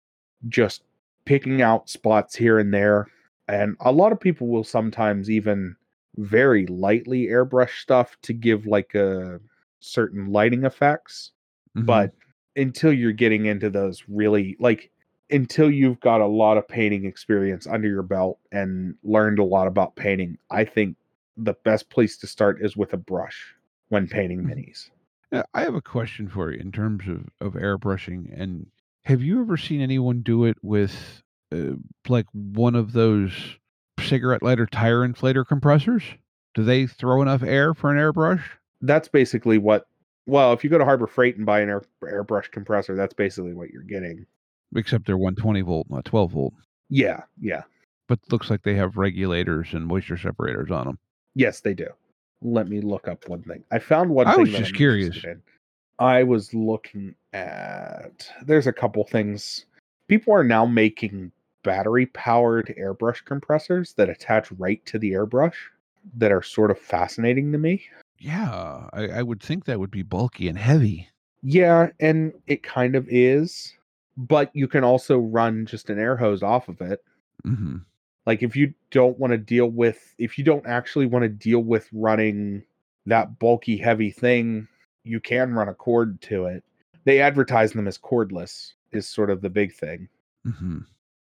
just picking out spots here and there. And a lot of people will sometimes even very lightly airbrush stuff to give like a certain lighting effects. Mhm. But until you're getting into those really like until you've got a lot of painting experience under your belt and learned a lot about painting, I think the best place to start is with a brush when painting Mhm. minis. Uh, I have a question for you in terms of, of airbrushing. And have you ever seen anyone do it with uh, like one of those cigarette lighter tire inflator compressors? Do they throw enough air for an airbrush? That's basically what well, if you go to Harbor Freight and buy an air, airbrush compressor, that's basically what you're getting. Except they're 120 volt, not 12 volt. Yeah, yeah. But looks like they have regulators and moisture separators on them. Yes, they do. Let me look up one thing. I found one I was just I'm curious. I was looking at there's a couple things. People are now making battery powered airbrush compressors that attach right to the airbrush that are sort of fascinating to me. Yeah, I, I would think that would be bulky and heavy. Yeah, and it kind of is, but you can also run just an air hose off of it. hmm Like if you don't want to deal with if you don't actually want to deal with running that bulky heavy thing, you can run a cord to it. They advertise them as cordless is sort of the big thing. hmm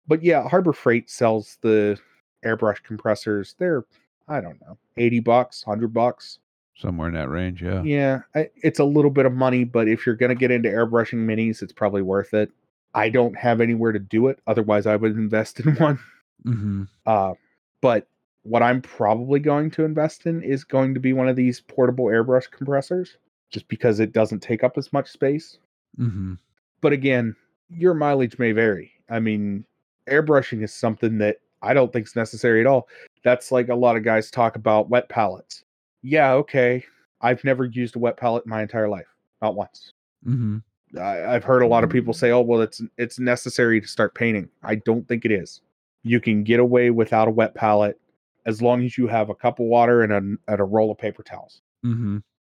But yeah, Harbor Freight sells the airbrush compressors. They're I don't know, 80 bucks, 100 bucks. Somewhere in that range, yeah. Yeah, it's a little bit of money, but if you're going to get into airbrushing minis, it's probably worth it. I don't have anywhere to do it, otherwise I would invest in one. hmm Uh, but what I'm probably going to invest in is going to be one of these portable airbrush compressors, just because it doesn't take up as much space. hmm But again, your mileage may vary. I mean, airbrushing is something that I don't think is necessary at all. That's like a lot of guys talk about wet palettes. Yeah, okay. I've never used a wet palette in my entire life, not once. hmm I, I've heard a lot of people say, "Oh, well, it's it's necessary to start painting." I don't think it is. You can get away without a wet palette as long as you have a cup of water and a and a roll of paper towels. hmm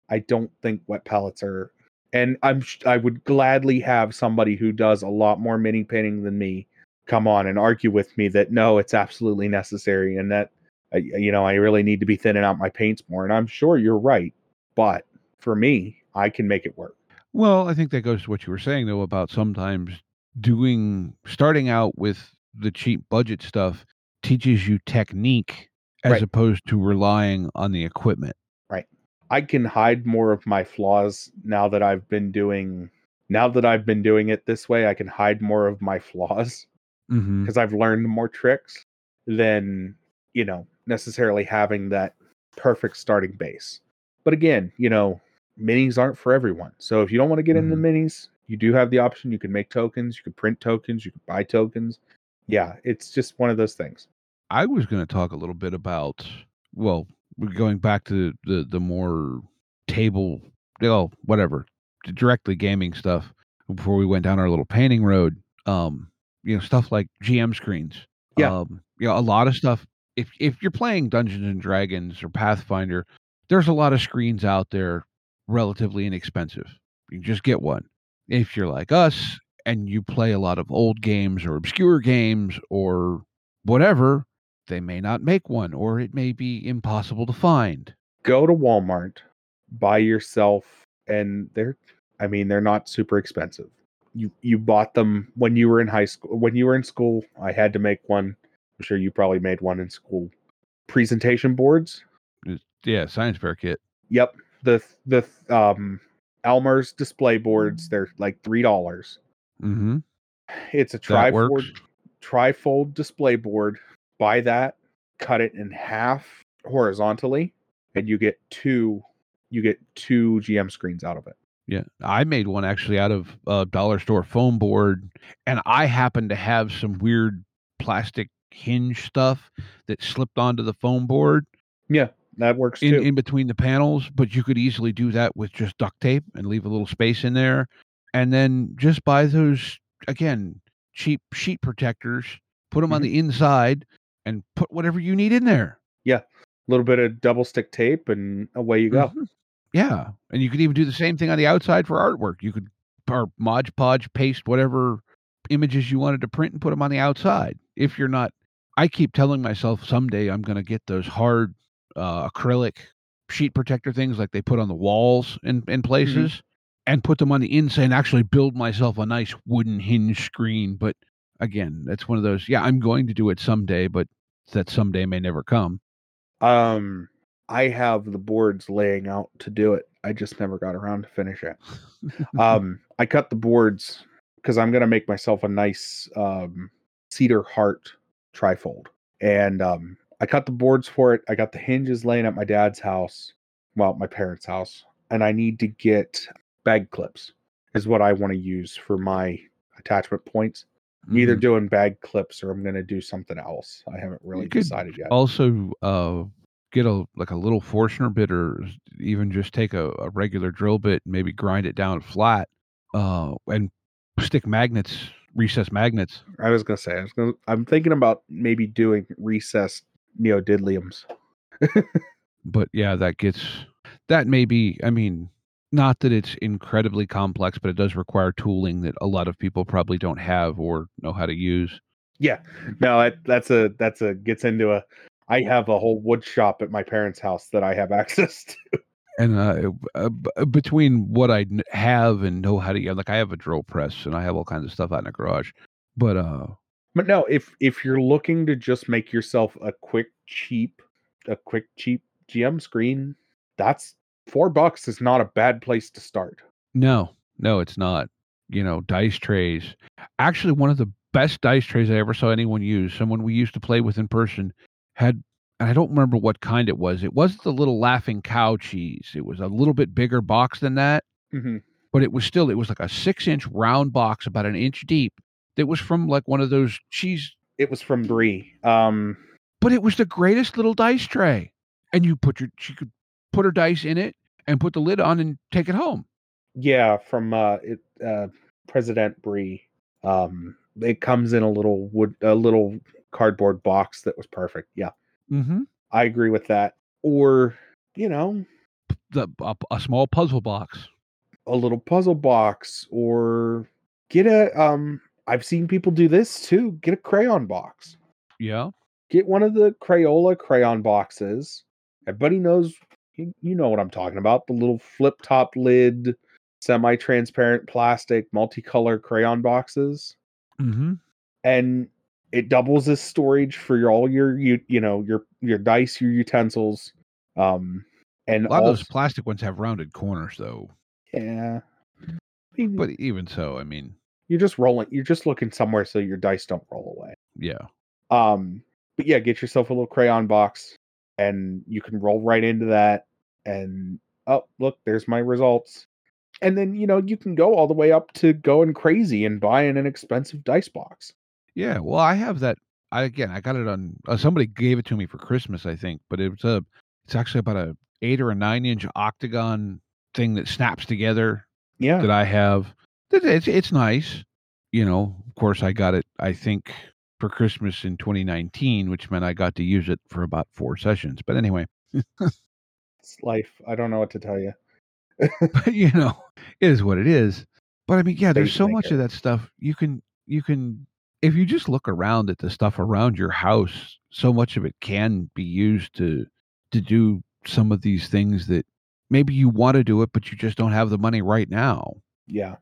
I don't think wet palettes are. And I'm I would gladly have somebody who does a lot more mini painting than me come on and argue with me that no, it's absolutely necessary and that you know I really need to be thinning out my paints more. And I'm sure you're right, but for me, I can make it work. Well, I think that goes to what you were saying though about sometimes doing starting out with the cheap budget stuff teaches you technique as Right. opposed to relying on the equipment. Right. I can hide more of my flaws now that I've been doing now that I've been doing it this way, I can hide more of my flaws mm-hmm. because I've learned more tricks than, you know, necessarily having that perfect starting base. But again, you know, minis aren't for everyone. So if you don't want to get into minis, you do have the option. You can make tokens, you can print tokens, you can buy tokens. Yeah, it's just one of those things. I was going to talk a little bit about well, we're going back to the the more table, well, whatever, directly gaming stuff before we went down our little painting road. Um, you know, stuff like GM screens. Yeah. Um, you know, a lot of stuff. If if you're playing Dungeons and Dragons or Pathfinder, there's a lot of screens out there relatively inexpensive. You can just get one. If you're like us and you play a lot of old games or obscure games or whatever, they may not make one or it may be impossible to find. Go to Walmart, buy yourself, and they're I mean, they're not super expensive. You you bought them when you were in high school. When you were in school, I had to make one. I'm sure you probably made one in school. Presentation boards. Yeah, science fair kit. Yep. The the um Elmer's display boards, they're like three dollars. Mm-hmm. It's a That trifold trifold display board. Buy that, cut it in half horizontally, and you get two you get two GM screens out of it. Yeah, I made one actually out of a dollar store foam board, and I happen to have some weird plastic hinge stuff that slipped onto the foam board Yeah, that works in, too. in between the panels, but you could easily do that with just duct tape and leave a little space in there. And then just buy those again, cheap sheet protectors, put them on Mhm. the inside and put whatever you need in there. Yeah. A little bit of double stick tape, and away you go. Mhm. Yeah. And you could even do the same thing on the outside for artwork. You could or Mod Podge paste whatever images you wanted to print and put them on the outside. If you're not I keep telling myself someday I'm gonna get those hard uh, acrylic sheet protector things like they put on the walls in, in places and put them on the inside and actually build myself a nice wooden hinge screen. But again, that's one of those, yeah, I'm going to do it someday, but that someday may never come. Um, I have the boards laying out to do it. I just never got around to finish it. um, I cut the boards because I'm gonna make myself a nice um, cedar heart trifold, and um, I cut the boards for it. I got the hinges laying at my dad's house, well, my parents' house, and I need to get bag clips. Is what I want to use for my attachment points. I'm either Mhm. doing bag clips or I'm gonna do something else. I haven't really could decided yet. also uh get a like a little Forstner bit or even just take a, a regular drill bit and maybe grind it down flat uh and stick magnets recessed magnets I was gonna say I was gonna, I'm thinking about maybe doing recessed neodymiums. but yeah that gets that may be i mean not that it's incredibly complex but it does require tooling that a lot of people probably don't have or know how to use Yeah, no, that, that's a that's a gets into a. I have a whole wood shop at my parents' house that I have access to. and uh, uh, uh, between what I have and know how to like I have a drill press and I have all kinds of stuff out in the garage, but uh, But no, if if you're looking to just make yourself a quick cheap, a quick cheap GM screen, that's four bucks is not a bad place to start. no, no, it's not. You know, dice trays. Actually, one of the best dice trays I ever saw anyone use. Someone we used to play with in person had. and I don't remember what kind it was. It wasn't the little laughing cow cheese. It was a little bit bigger box than that. hmm but it was still it was like a six inch round box about an inch deep that was from like one of those cheese It was from Brie. Um, but it was the greatest little dice tray and you put your she could put her dice in it and put the lid on and take it home yeah, from uh, it, uh, President Brie. Um, it comes in a little wood, a little cardboard box that was perfect. Yeah, mm-hmm. I agree with that. Or you know, the a, a small puzzle box a little puzzle box, or get a um. I've seen people do this too. Get a crayon box. yeah Get one of the Crayola crayon boxes. Everybody knows. You, you know what I'm talking about. The little flip top lid, semi-transparent plastic, multicolor crayon boxes. mm-hmm. and it doubles as storage for your all your you you know your your dice your utensils um and a lot of those plastic ones have rounded corners though yeah I mean, but even so i mean you're just rolling you're just looking somewhere so your dice don't roll away. Yeah. Um but yeah get yourself a little crayon box and you can roll right into that and oh look there's my results. And then you know you can go all the way up to going crazy and buying an expensive dice box. Yeah well i have that i again i got it on uh, somebody gave it to me for christmas i think but it was a it's actually about a eight or a nine inch octagon thing that snaps together yeah. that I have. It- It's it's nice, you know. Of course, I got it. I think for Christmas in 2019, which meant I got to use it for about four sessions. But anyway, it's life i don't know what to tell you but you know, it is what it is. But I mean, yeah, there's so much of that stuff you can you can if you just look around at the stuff around your house, so much of it can be used to to do some of these things that maybe you want to do it, but you just don't have the money right now. yeah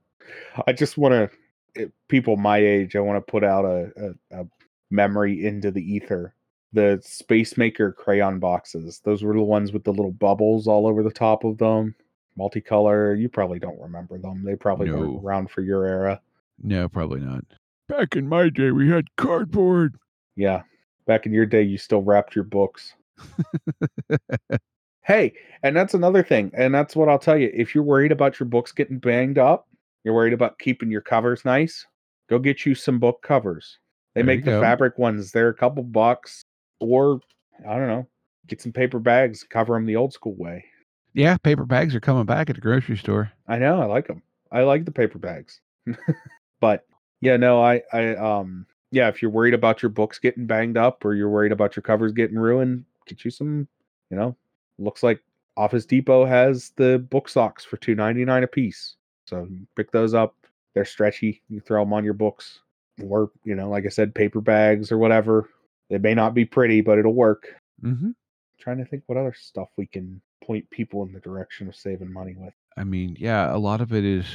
i just want to eh, people my age i want to put out a, a, a memory into the ether. The space maker crayon boxes those were the ones with the little bubbles all over the top of them. Multicolor you probably don't remember them. They probably No. weren't around for your era. No, probably not. Back in my day, we had cardboard. yeah. Back in your day you still wrapped your books. Hey and that's another thing and that's what i'll tell you. If you're worried about your books getting banged up you're worried about keeping your covers nice go get you some book covers They There make the go. fabric ones. They're a couple bucks, or I don't know, get some paper bags, cover them the old school way. Yeah, paper bags are coming back at the grocery store. I know, I like them. I like the paper bags. but yeah, no, I, I, um, yeah, if you're worried about your books getting banged up or you're worried about your covers getting ruined, get you some, you know, looks like Office Depot has the book socks for two ninety nine a piece. So pick those up. They're stretchy. You throw them on your books, or you know, like I said, paper bags or whatever. They may not be pretty, but it'll work. Mm-hmm. trying to think what other stuff we can point people in the direction of saving money with. I mean, yeah, a lot of it is.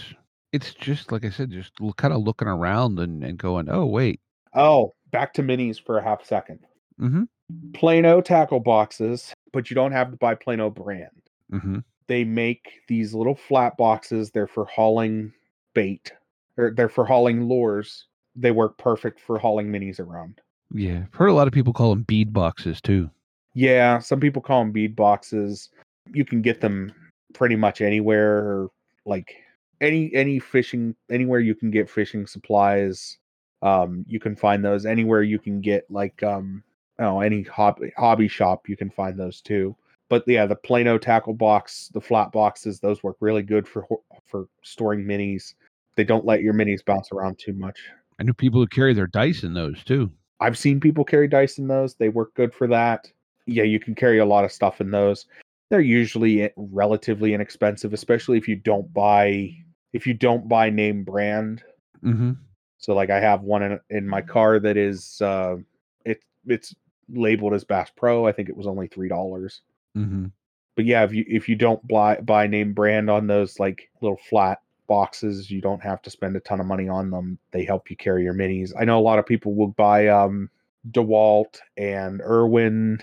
It's just like I said, just kind of looking around and, and going, oh wait, Oh, back to minis for a half second. mm-hmm, Plano tackle boxes, but you don't have to buy Plano brand. mm-hmm, They make these little flat boxes. They're for hauling bait, or they're for hauling lures. They work perfect for hauling minis around. yeah. I've heard a lot of people call them bead boxes too. Yeah, some people call them bead boxes. You can get them pretty much anywhere, or like any any fishing anywhere you can get fishing supplies. Um, you can find those anywhere you can get like um, oh, any hobby hobby shop you can find those too. But yeah, the Plano tackle box, the flat boxes, those work really good for for storing minis. They don't let your minis bounce around too much. I knew people who carry their dice in those too. I've seen people carry dice in those. They work good for that. Yeah, you can carry a lot of stuff in those. They're usually relatively inexpensive, especially if you don't buy if you don't buy name brand. Mm-hmm. So like I have one in, in my car that is uh it it's labeled as Bass Pro. I think it was only three dollars. Mm-hmm. But yeah, if you if you don't buy buy name brand on those like little flat boxes, you don't have to spend a ton of money on them. They help you carry your minis. I know a lot of people will buy um DeWalt and Irwin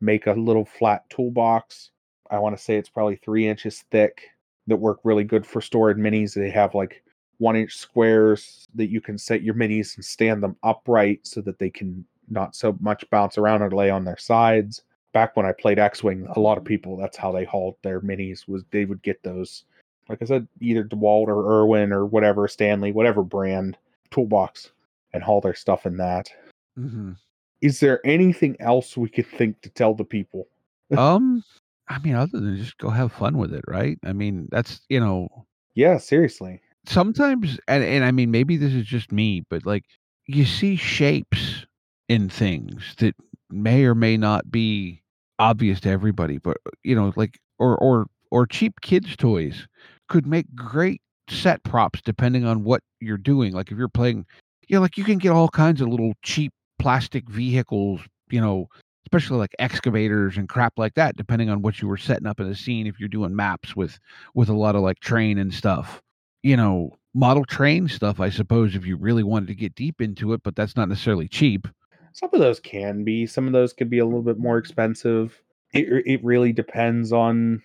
make a little flat toolbox. I want to say it's probably three inches thick that work really good for storing minis. They have like one inch squares that you can set your minis and stand them upright so that they can not so much bounce around or lay on their sides. Back when I played X Wing, a lot of people that's how they hauled their minis was they would get those, like I said, either DeWalt or Irwin or whatever Stanley, whatever brand toolbox, and haul their stuff in that. Mm-hmm. Is there anything else we could think to tell the people? um, I mean, other than just go have fun with it, right? I mean, that's you know, Yeah, seriously. sometimes, and and I mean, maybe this is just me, but like you see shapes in things that may or may not be obvious to everybody, but uh, you know, like or or or cheap kids toys could make great set props depending on what you're doing. Like if you're playing, you know, like you can get all kinds of little cheap plastic vehicles, you know, especially like excavators and crap like that, depending on what you were setting up in the scene. If you're doing maps with with a lot of like train and stuff, you know, model train stuff. I suppose if you really wanted to get deep into it, but that's not necessarily cheap. Some of those can be. Some of those could be a little bit more expensive. It it really depends on.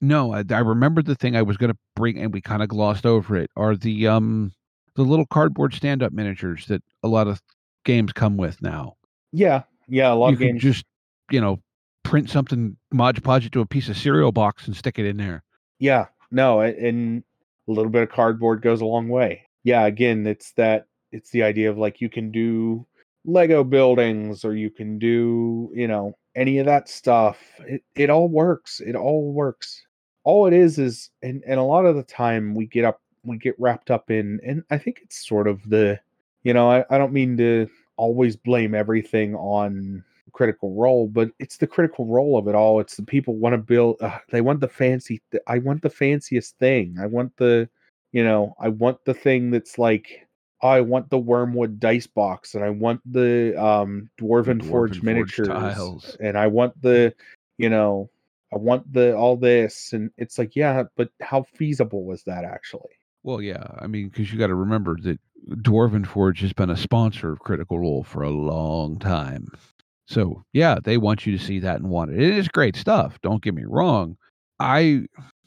No, I, I remember the thing I was going to bring, and we kind of glossed over it. Are the um the little cardboard stand up miniatures that a lot of games come with now? Yeah, yeah. A lot you of can games. just you know print something, mod podge it to a piece of cereal box, and stick it in there. Yeah, no, and a little bit of cardboard goes a long way. Yeah, again, it's that it's the idea of like you can do Lego buildings or you can do, you know, any of that stuff. It it all works. It all works. All it is is and and a lot of the time we get up we get wrapped up in and I think it's sort of the you know, I, I don't mean to always blame everything on critical role but it's the critical role of it all it's the people want to build uh, they want the fancy th- i want the fanciest thing i want the you know i want the thing that's like i want the Wyrmwood dice box and i want the um dwarven, Dwarven forged miniatures tiles. and i want the you know i want the all this and it's like yeah but how feasible was that actually Well, yeah, I mean, because you got to remember that Dwarven Forge has been a sponsor of Critical Role for a long time. So yeah, they want you to see that and want it. It is great stuff. Don't get me wrong. I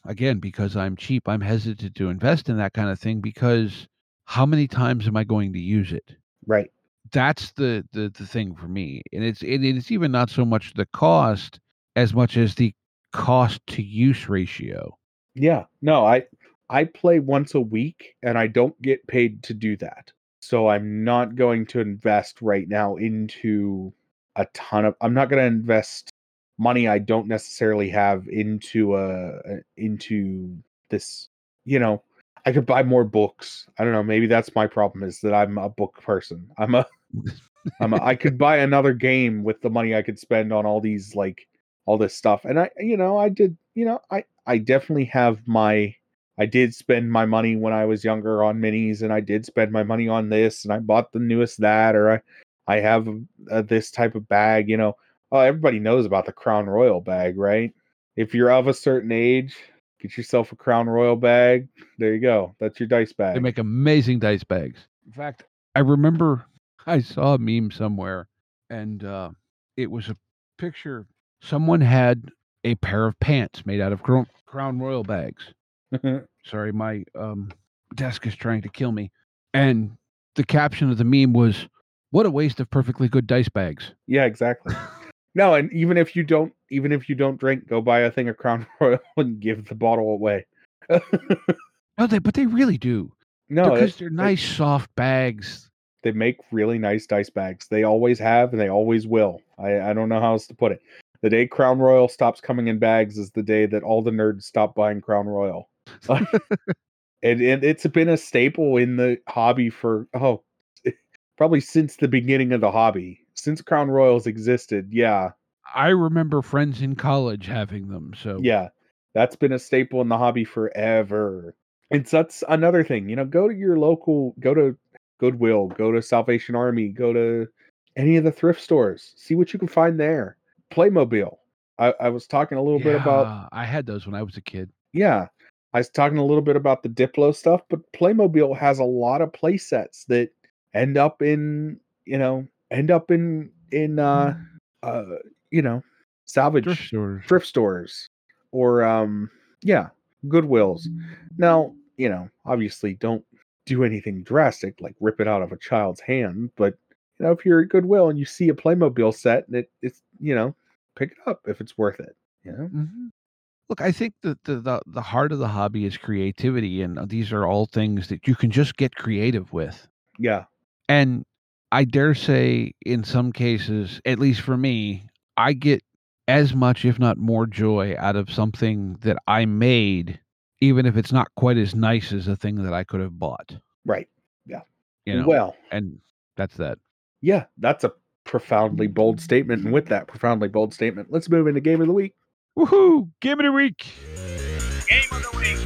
again because I'm cheap, I'm hesitant to invest in that kind of thing because how many times am I going to use it? right That's the the, the thing for me, and it's it, it's even not so much the cost as much as the cost to use ratio. yeah no i i play once a week and i don't get paid to do that So I'm not going to invest right now into a ton of I'm not going to invest money I don't necessarily have into a into this, you know, I could buy more books. I don't know, maybe that's my problem is that I'm a book person. I'm a I'm a, I could buy another game with the money I could spend on all these like all this stuff. And I you know, I did, you know, I I definitely have my I did spend my money when I was younger on minis, and I did spend my money on this, and I bought the newest that, or I, I have uh, this type of bag. You know, oh, everybody knows about the Crown Royal bag, right? If you're of a certain age, get yourself a Crown Royal bag. There you go. That's your dice bag. They make amazing dice bags. In fact, I remember I saw a meme somewhere, and uh, it was a picture. Someone had a pair of pants made out of Crown, Crown Royal bags. Sorry, my um, desk is trying to kill me. And the caption of the meme was, "What a waste of perfectly good dice bags." yeah, exactly. No, and even if you don't, even if you don't drink, go buy a thing of Crown Royal and give the bottle away. No, they but they really do no, because they're they- nice, soft bags. they make really nice dice bags. They always have, and they always will. I, I don't know how else to put it. The day Crown Royal stops coming in bags is the day that all the nerds stop buying Crown Royal. and, and it's been a staple in the hobby for oh, probably since the beginning of the hobby. Since Crown Royals existed, yeah, I remember friends in college having them. So yeah, that's been a staple in the hobby forever. And so that's another thing. You know, go to your local, go to Goodwill, go to Salvation Army, go to any of the thrift stores. See what you can find there. Playmobil. I, I was talking a little bit about I had those when I was a kid. yeah. I was talking a little bit about the Duplo stuff, but Playmobil has a lot of play sets that end up in, you know, end up in in uh uh you know, salvage Thrift stores. thrift stores or um yeah goodwills now you know obviously don't do anything drastic like rip it out of a child's hand but you know if you're at goodwill and you see a playmobil set and it, it's you know pick it up if it's worth it you know Mhm. Look, I think that the, the the heart of the hobby is creativity, and uh, these are all things that you can just get creative with. yeah And I dare say, in some cases, at least for me, I get as much, if not more, joy out of something that I made, even if it's not quite as nice as a thing that I could have bought. right Yeah. You know, well and that's that. yeah that's a profoundly bold statement and with that profoundly bold statement let's move into game of the week Woohoo! Game of the week. Game of the week.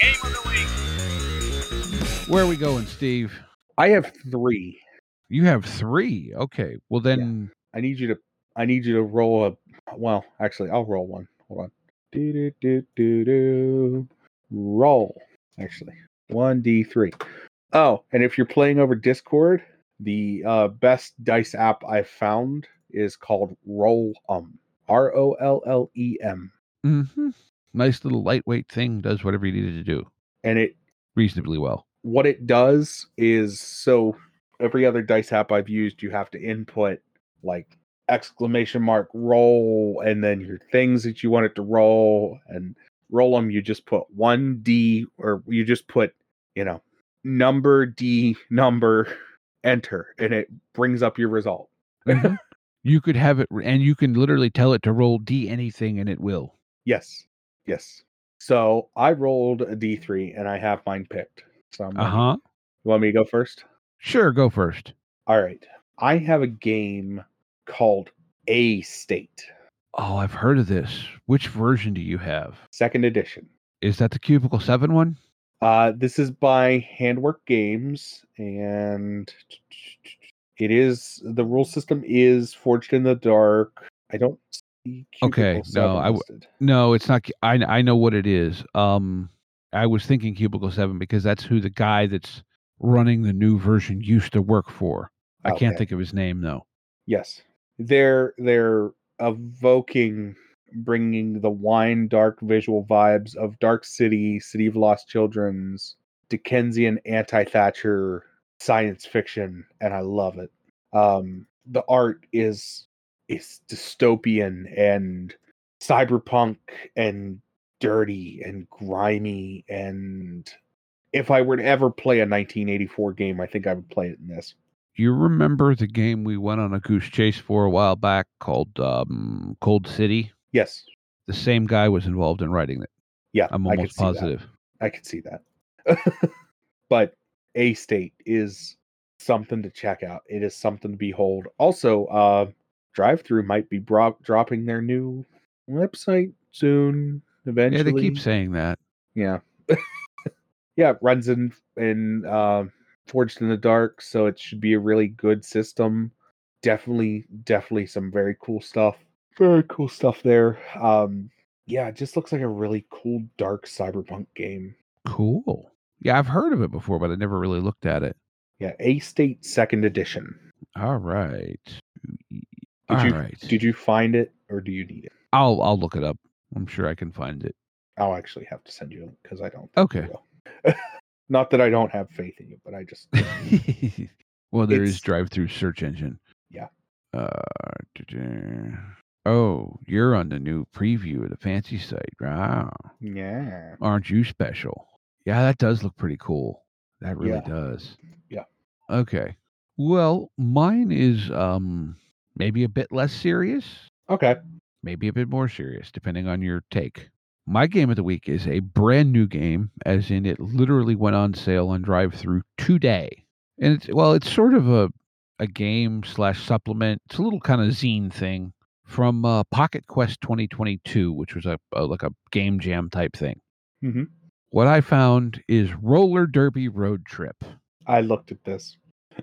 Game of the week. Where are we going, Steve? i have three You have three. Okay. Well, then I need you to I need you to roll a well, actually I'll roll one. Hold on. Do do do do do roll. Actually. One D three. Oh, and if you're playing over Discord, the uh, best dice app I've found is called Roll Um. R O L L E M. Mm-hmm. nice little lightweight thing does whatever you needed to do And it reasonably well. what it does is so every other dice app I've used, you have to input like exclamation mark roll and then your things that you want it to roll and roll them. You just put one D or you just put, you know, number D number enter and it brings up your result. Mhm. you could have it, and you can literally tell it to roll D anything, and it will. Yes. Yes. So I rolled a D3 and I have mine picked. So I'm Uh ready. huh. you want me to go first? Sure, go first. All right. I have a game called A State, Oh, I've heard of this. Which version do you have? second edition. Is that the Cubicle Seven one? Uh, this is by Handiwork Games, and it is the rule system is Forged in the Dark. I don't see. Okay, Cubicle no, 7 I w-. No, it's not. I I know what it is. Um, I was thinking Cubicle Seven because that's who the guy that's running the new version used to work for. I can't think of his name though. Yes, they're they're evoking, bringing the wine dark visual vibes of Dark City, City of Lost Children's, Dickensian anti-Thatcher science fiction, and I love it. Um, the art is is dystopian and cyberpunk and dirty and grimy and if I were to ever play a 1984 game, I think I would play it in this. You remember the game we went on a goose chase for a while back called um, Cold City? Yes. The same guy was involved in writing it. Yeah, I'm I almost that. positive. I could see that. but A State is something to check out. It is something to behold. Also, uh DriveThru might be bro- dropping their new website soon. Eventually, Yeah, they keep saying that. Yeah. yeah, it runs in in uh, Forged in the Dark, so it should be a really good system. Definitely, definitely some very cool stuff. Very cool stuff there. Um, yeah, it just looks like a really cool dark cyberpunk game. Cool. Yeah, I've heard of it before, but I never really looked at it. Yeah, A State Second Edition. All right. Did All you right. did you find it or do you need it? I'll I'll look it up. I'm sure I can find it. I'll actually have to send you because I don't. think Okay. Not that I don't have faith in you, but I just well, there is It's- DriveThru search engine. Yeah. Uh, oh, you're on the new preview of the fancy site. Wow. yeah. Aren't you special? Yeah, that does look pretty cool. That really Yeah. does. Yeah. Okay. Well, mine is um maybe a bit less serious, Okay. maybe a bit more serious, depending on your take. My game of the week is a brand new game, as in it literally went on sale on DriveThru today. And it's well, it's sort of a a game slash supplement. It's a little kind of zine thing from uh, Pocket Quest 2022, which was a, a like a game jam type thing. hmm What I found is Roller Derby Road Trip. I looked at this.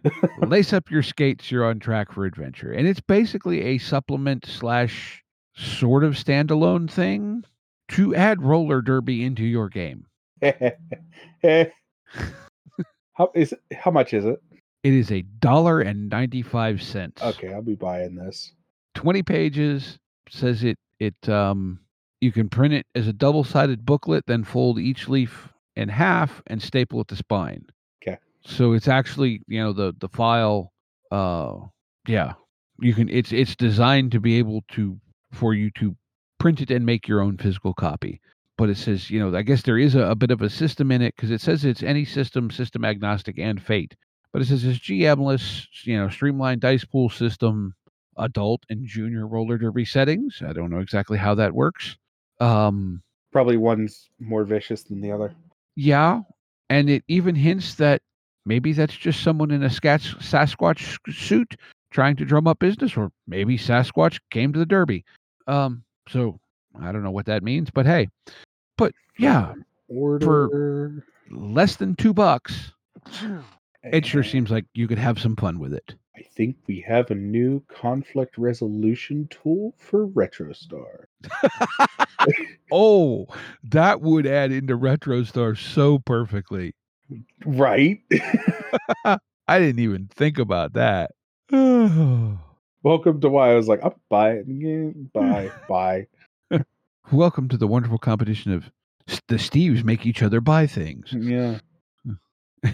Lace up your skates, you're on track for adventure. And it's basically a supplement slash sort of standalone thing to add roller derby into your game. how is it, how much is it? It is a dollar and ninety five cents. Okay, I'll be buying this. 20 pages says it it um you can print it as a double-sided booklet then fold each leaf in half and staple at the spine 'Kay. so it's actually you know the the file uh yeah you can it's it's designed to be able to for you to print it and make your own physical copy but it says you know i guess there is a, a bit of a system in it because it says it's any system system agnostic and fate but it says it's gmless you know streamlined dice pool system adult and junior roller derby settings. I don't know exactly how that works. Um, Probably one's more vicious than the other. yeah, and it even hints that maybe that's just someone in a Sasquatch suit trying to drum up business, or maybe Sasquatch came to the Derby. Um, so I don't know what that means, but hey, but yeah, Order. less than two bucks. It sure seems like you could have some fun with it. I think we have a new conflict resolution tool for RetroStar. Oh, that would add into RetroStar so perfectly. Right? I didn't even think about that. Welcome to why I was like, I'll buy it again. Buy, buy. Welcome to the wonderful competition of the Steves make each other buy things. Yeah.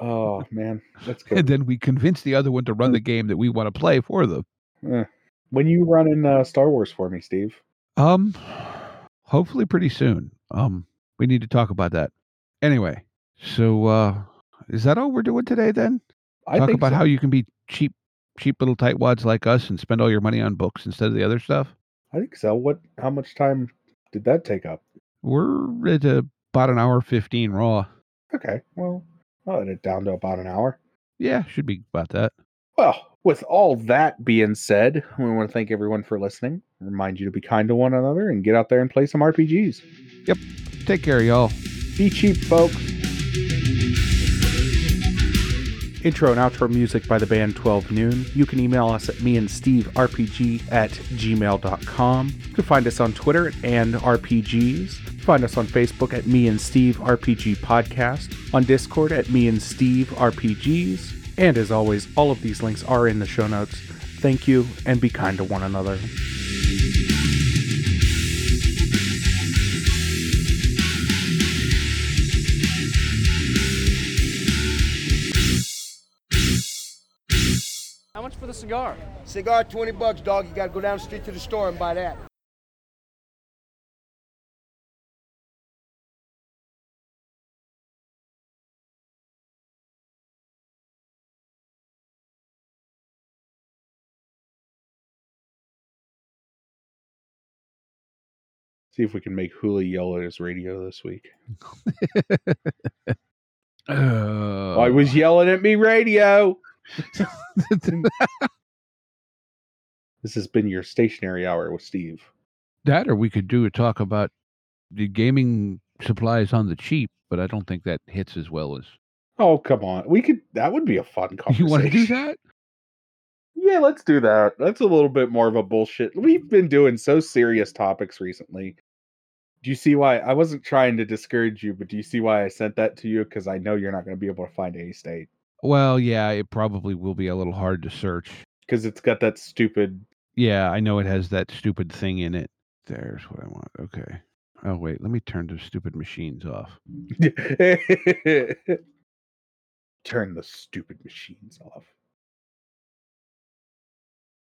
oh man, that's good. And then we convince the other one to run the game that we want to play for them. Eh. When you running uh, Star Wars for me, Steve? Um, hopefully pretty soon. Um, we need to talk about that. Anyway, so uh, is that all we're doing today? Then I talk think about so. how you can be cheap, cheap little tightwads like us and spend all your money on books instead of the other stuff. I think so. What? How much time did that take up? We're at about an hour fifteen raw. Okay, well, I'll let it down to about an hour. Yeah, should be about that. Well, with all that being said, we want to thank everyone for listening. Remind you to be kind to one another and get out there and play some RPGs. Yep. Take care, y'all. Be cheap, folks. Intro and outro music by the band 12 Noon. You can email us at me and Steve RPG at gmail.com. You can find us on Twitter at and RPGs. Find us on Facebook at Me and Steve RPG Podcast, on Discord at Me and Steve RPGs. And as always, all of these links are in the show notes. Thank you and be kind to one another. cigar? Cigar, 20 bucks, dog. You got to go down the street to the store and buy that. See if we can make Hula yell at his radio this week. Oh, uh, I was yelling at me radio. This has been your stationary hour with Steve. that, or we could do a talk about the gaming supplies on the cheap, but I don't think that hits as well as Oh, come on. We could that would be a fun conversation. you want to do that. Yeah, let's do that. That's a little bit more of a bullshit. We've been doing so serious topics recently. Do you see why I wasn't trying to discourage you, but do you see why I sent that to you? Because I know you're not going to be able to find any State Well, yeah, it probably will be a little hard to search. because it's got that stupid. Yeah, I know it has that stupid thing in it. There's what I want. Okay. Oh wait, let me turn the stupid machines off. Turn the stupid machines off.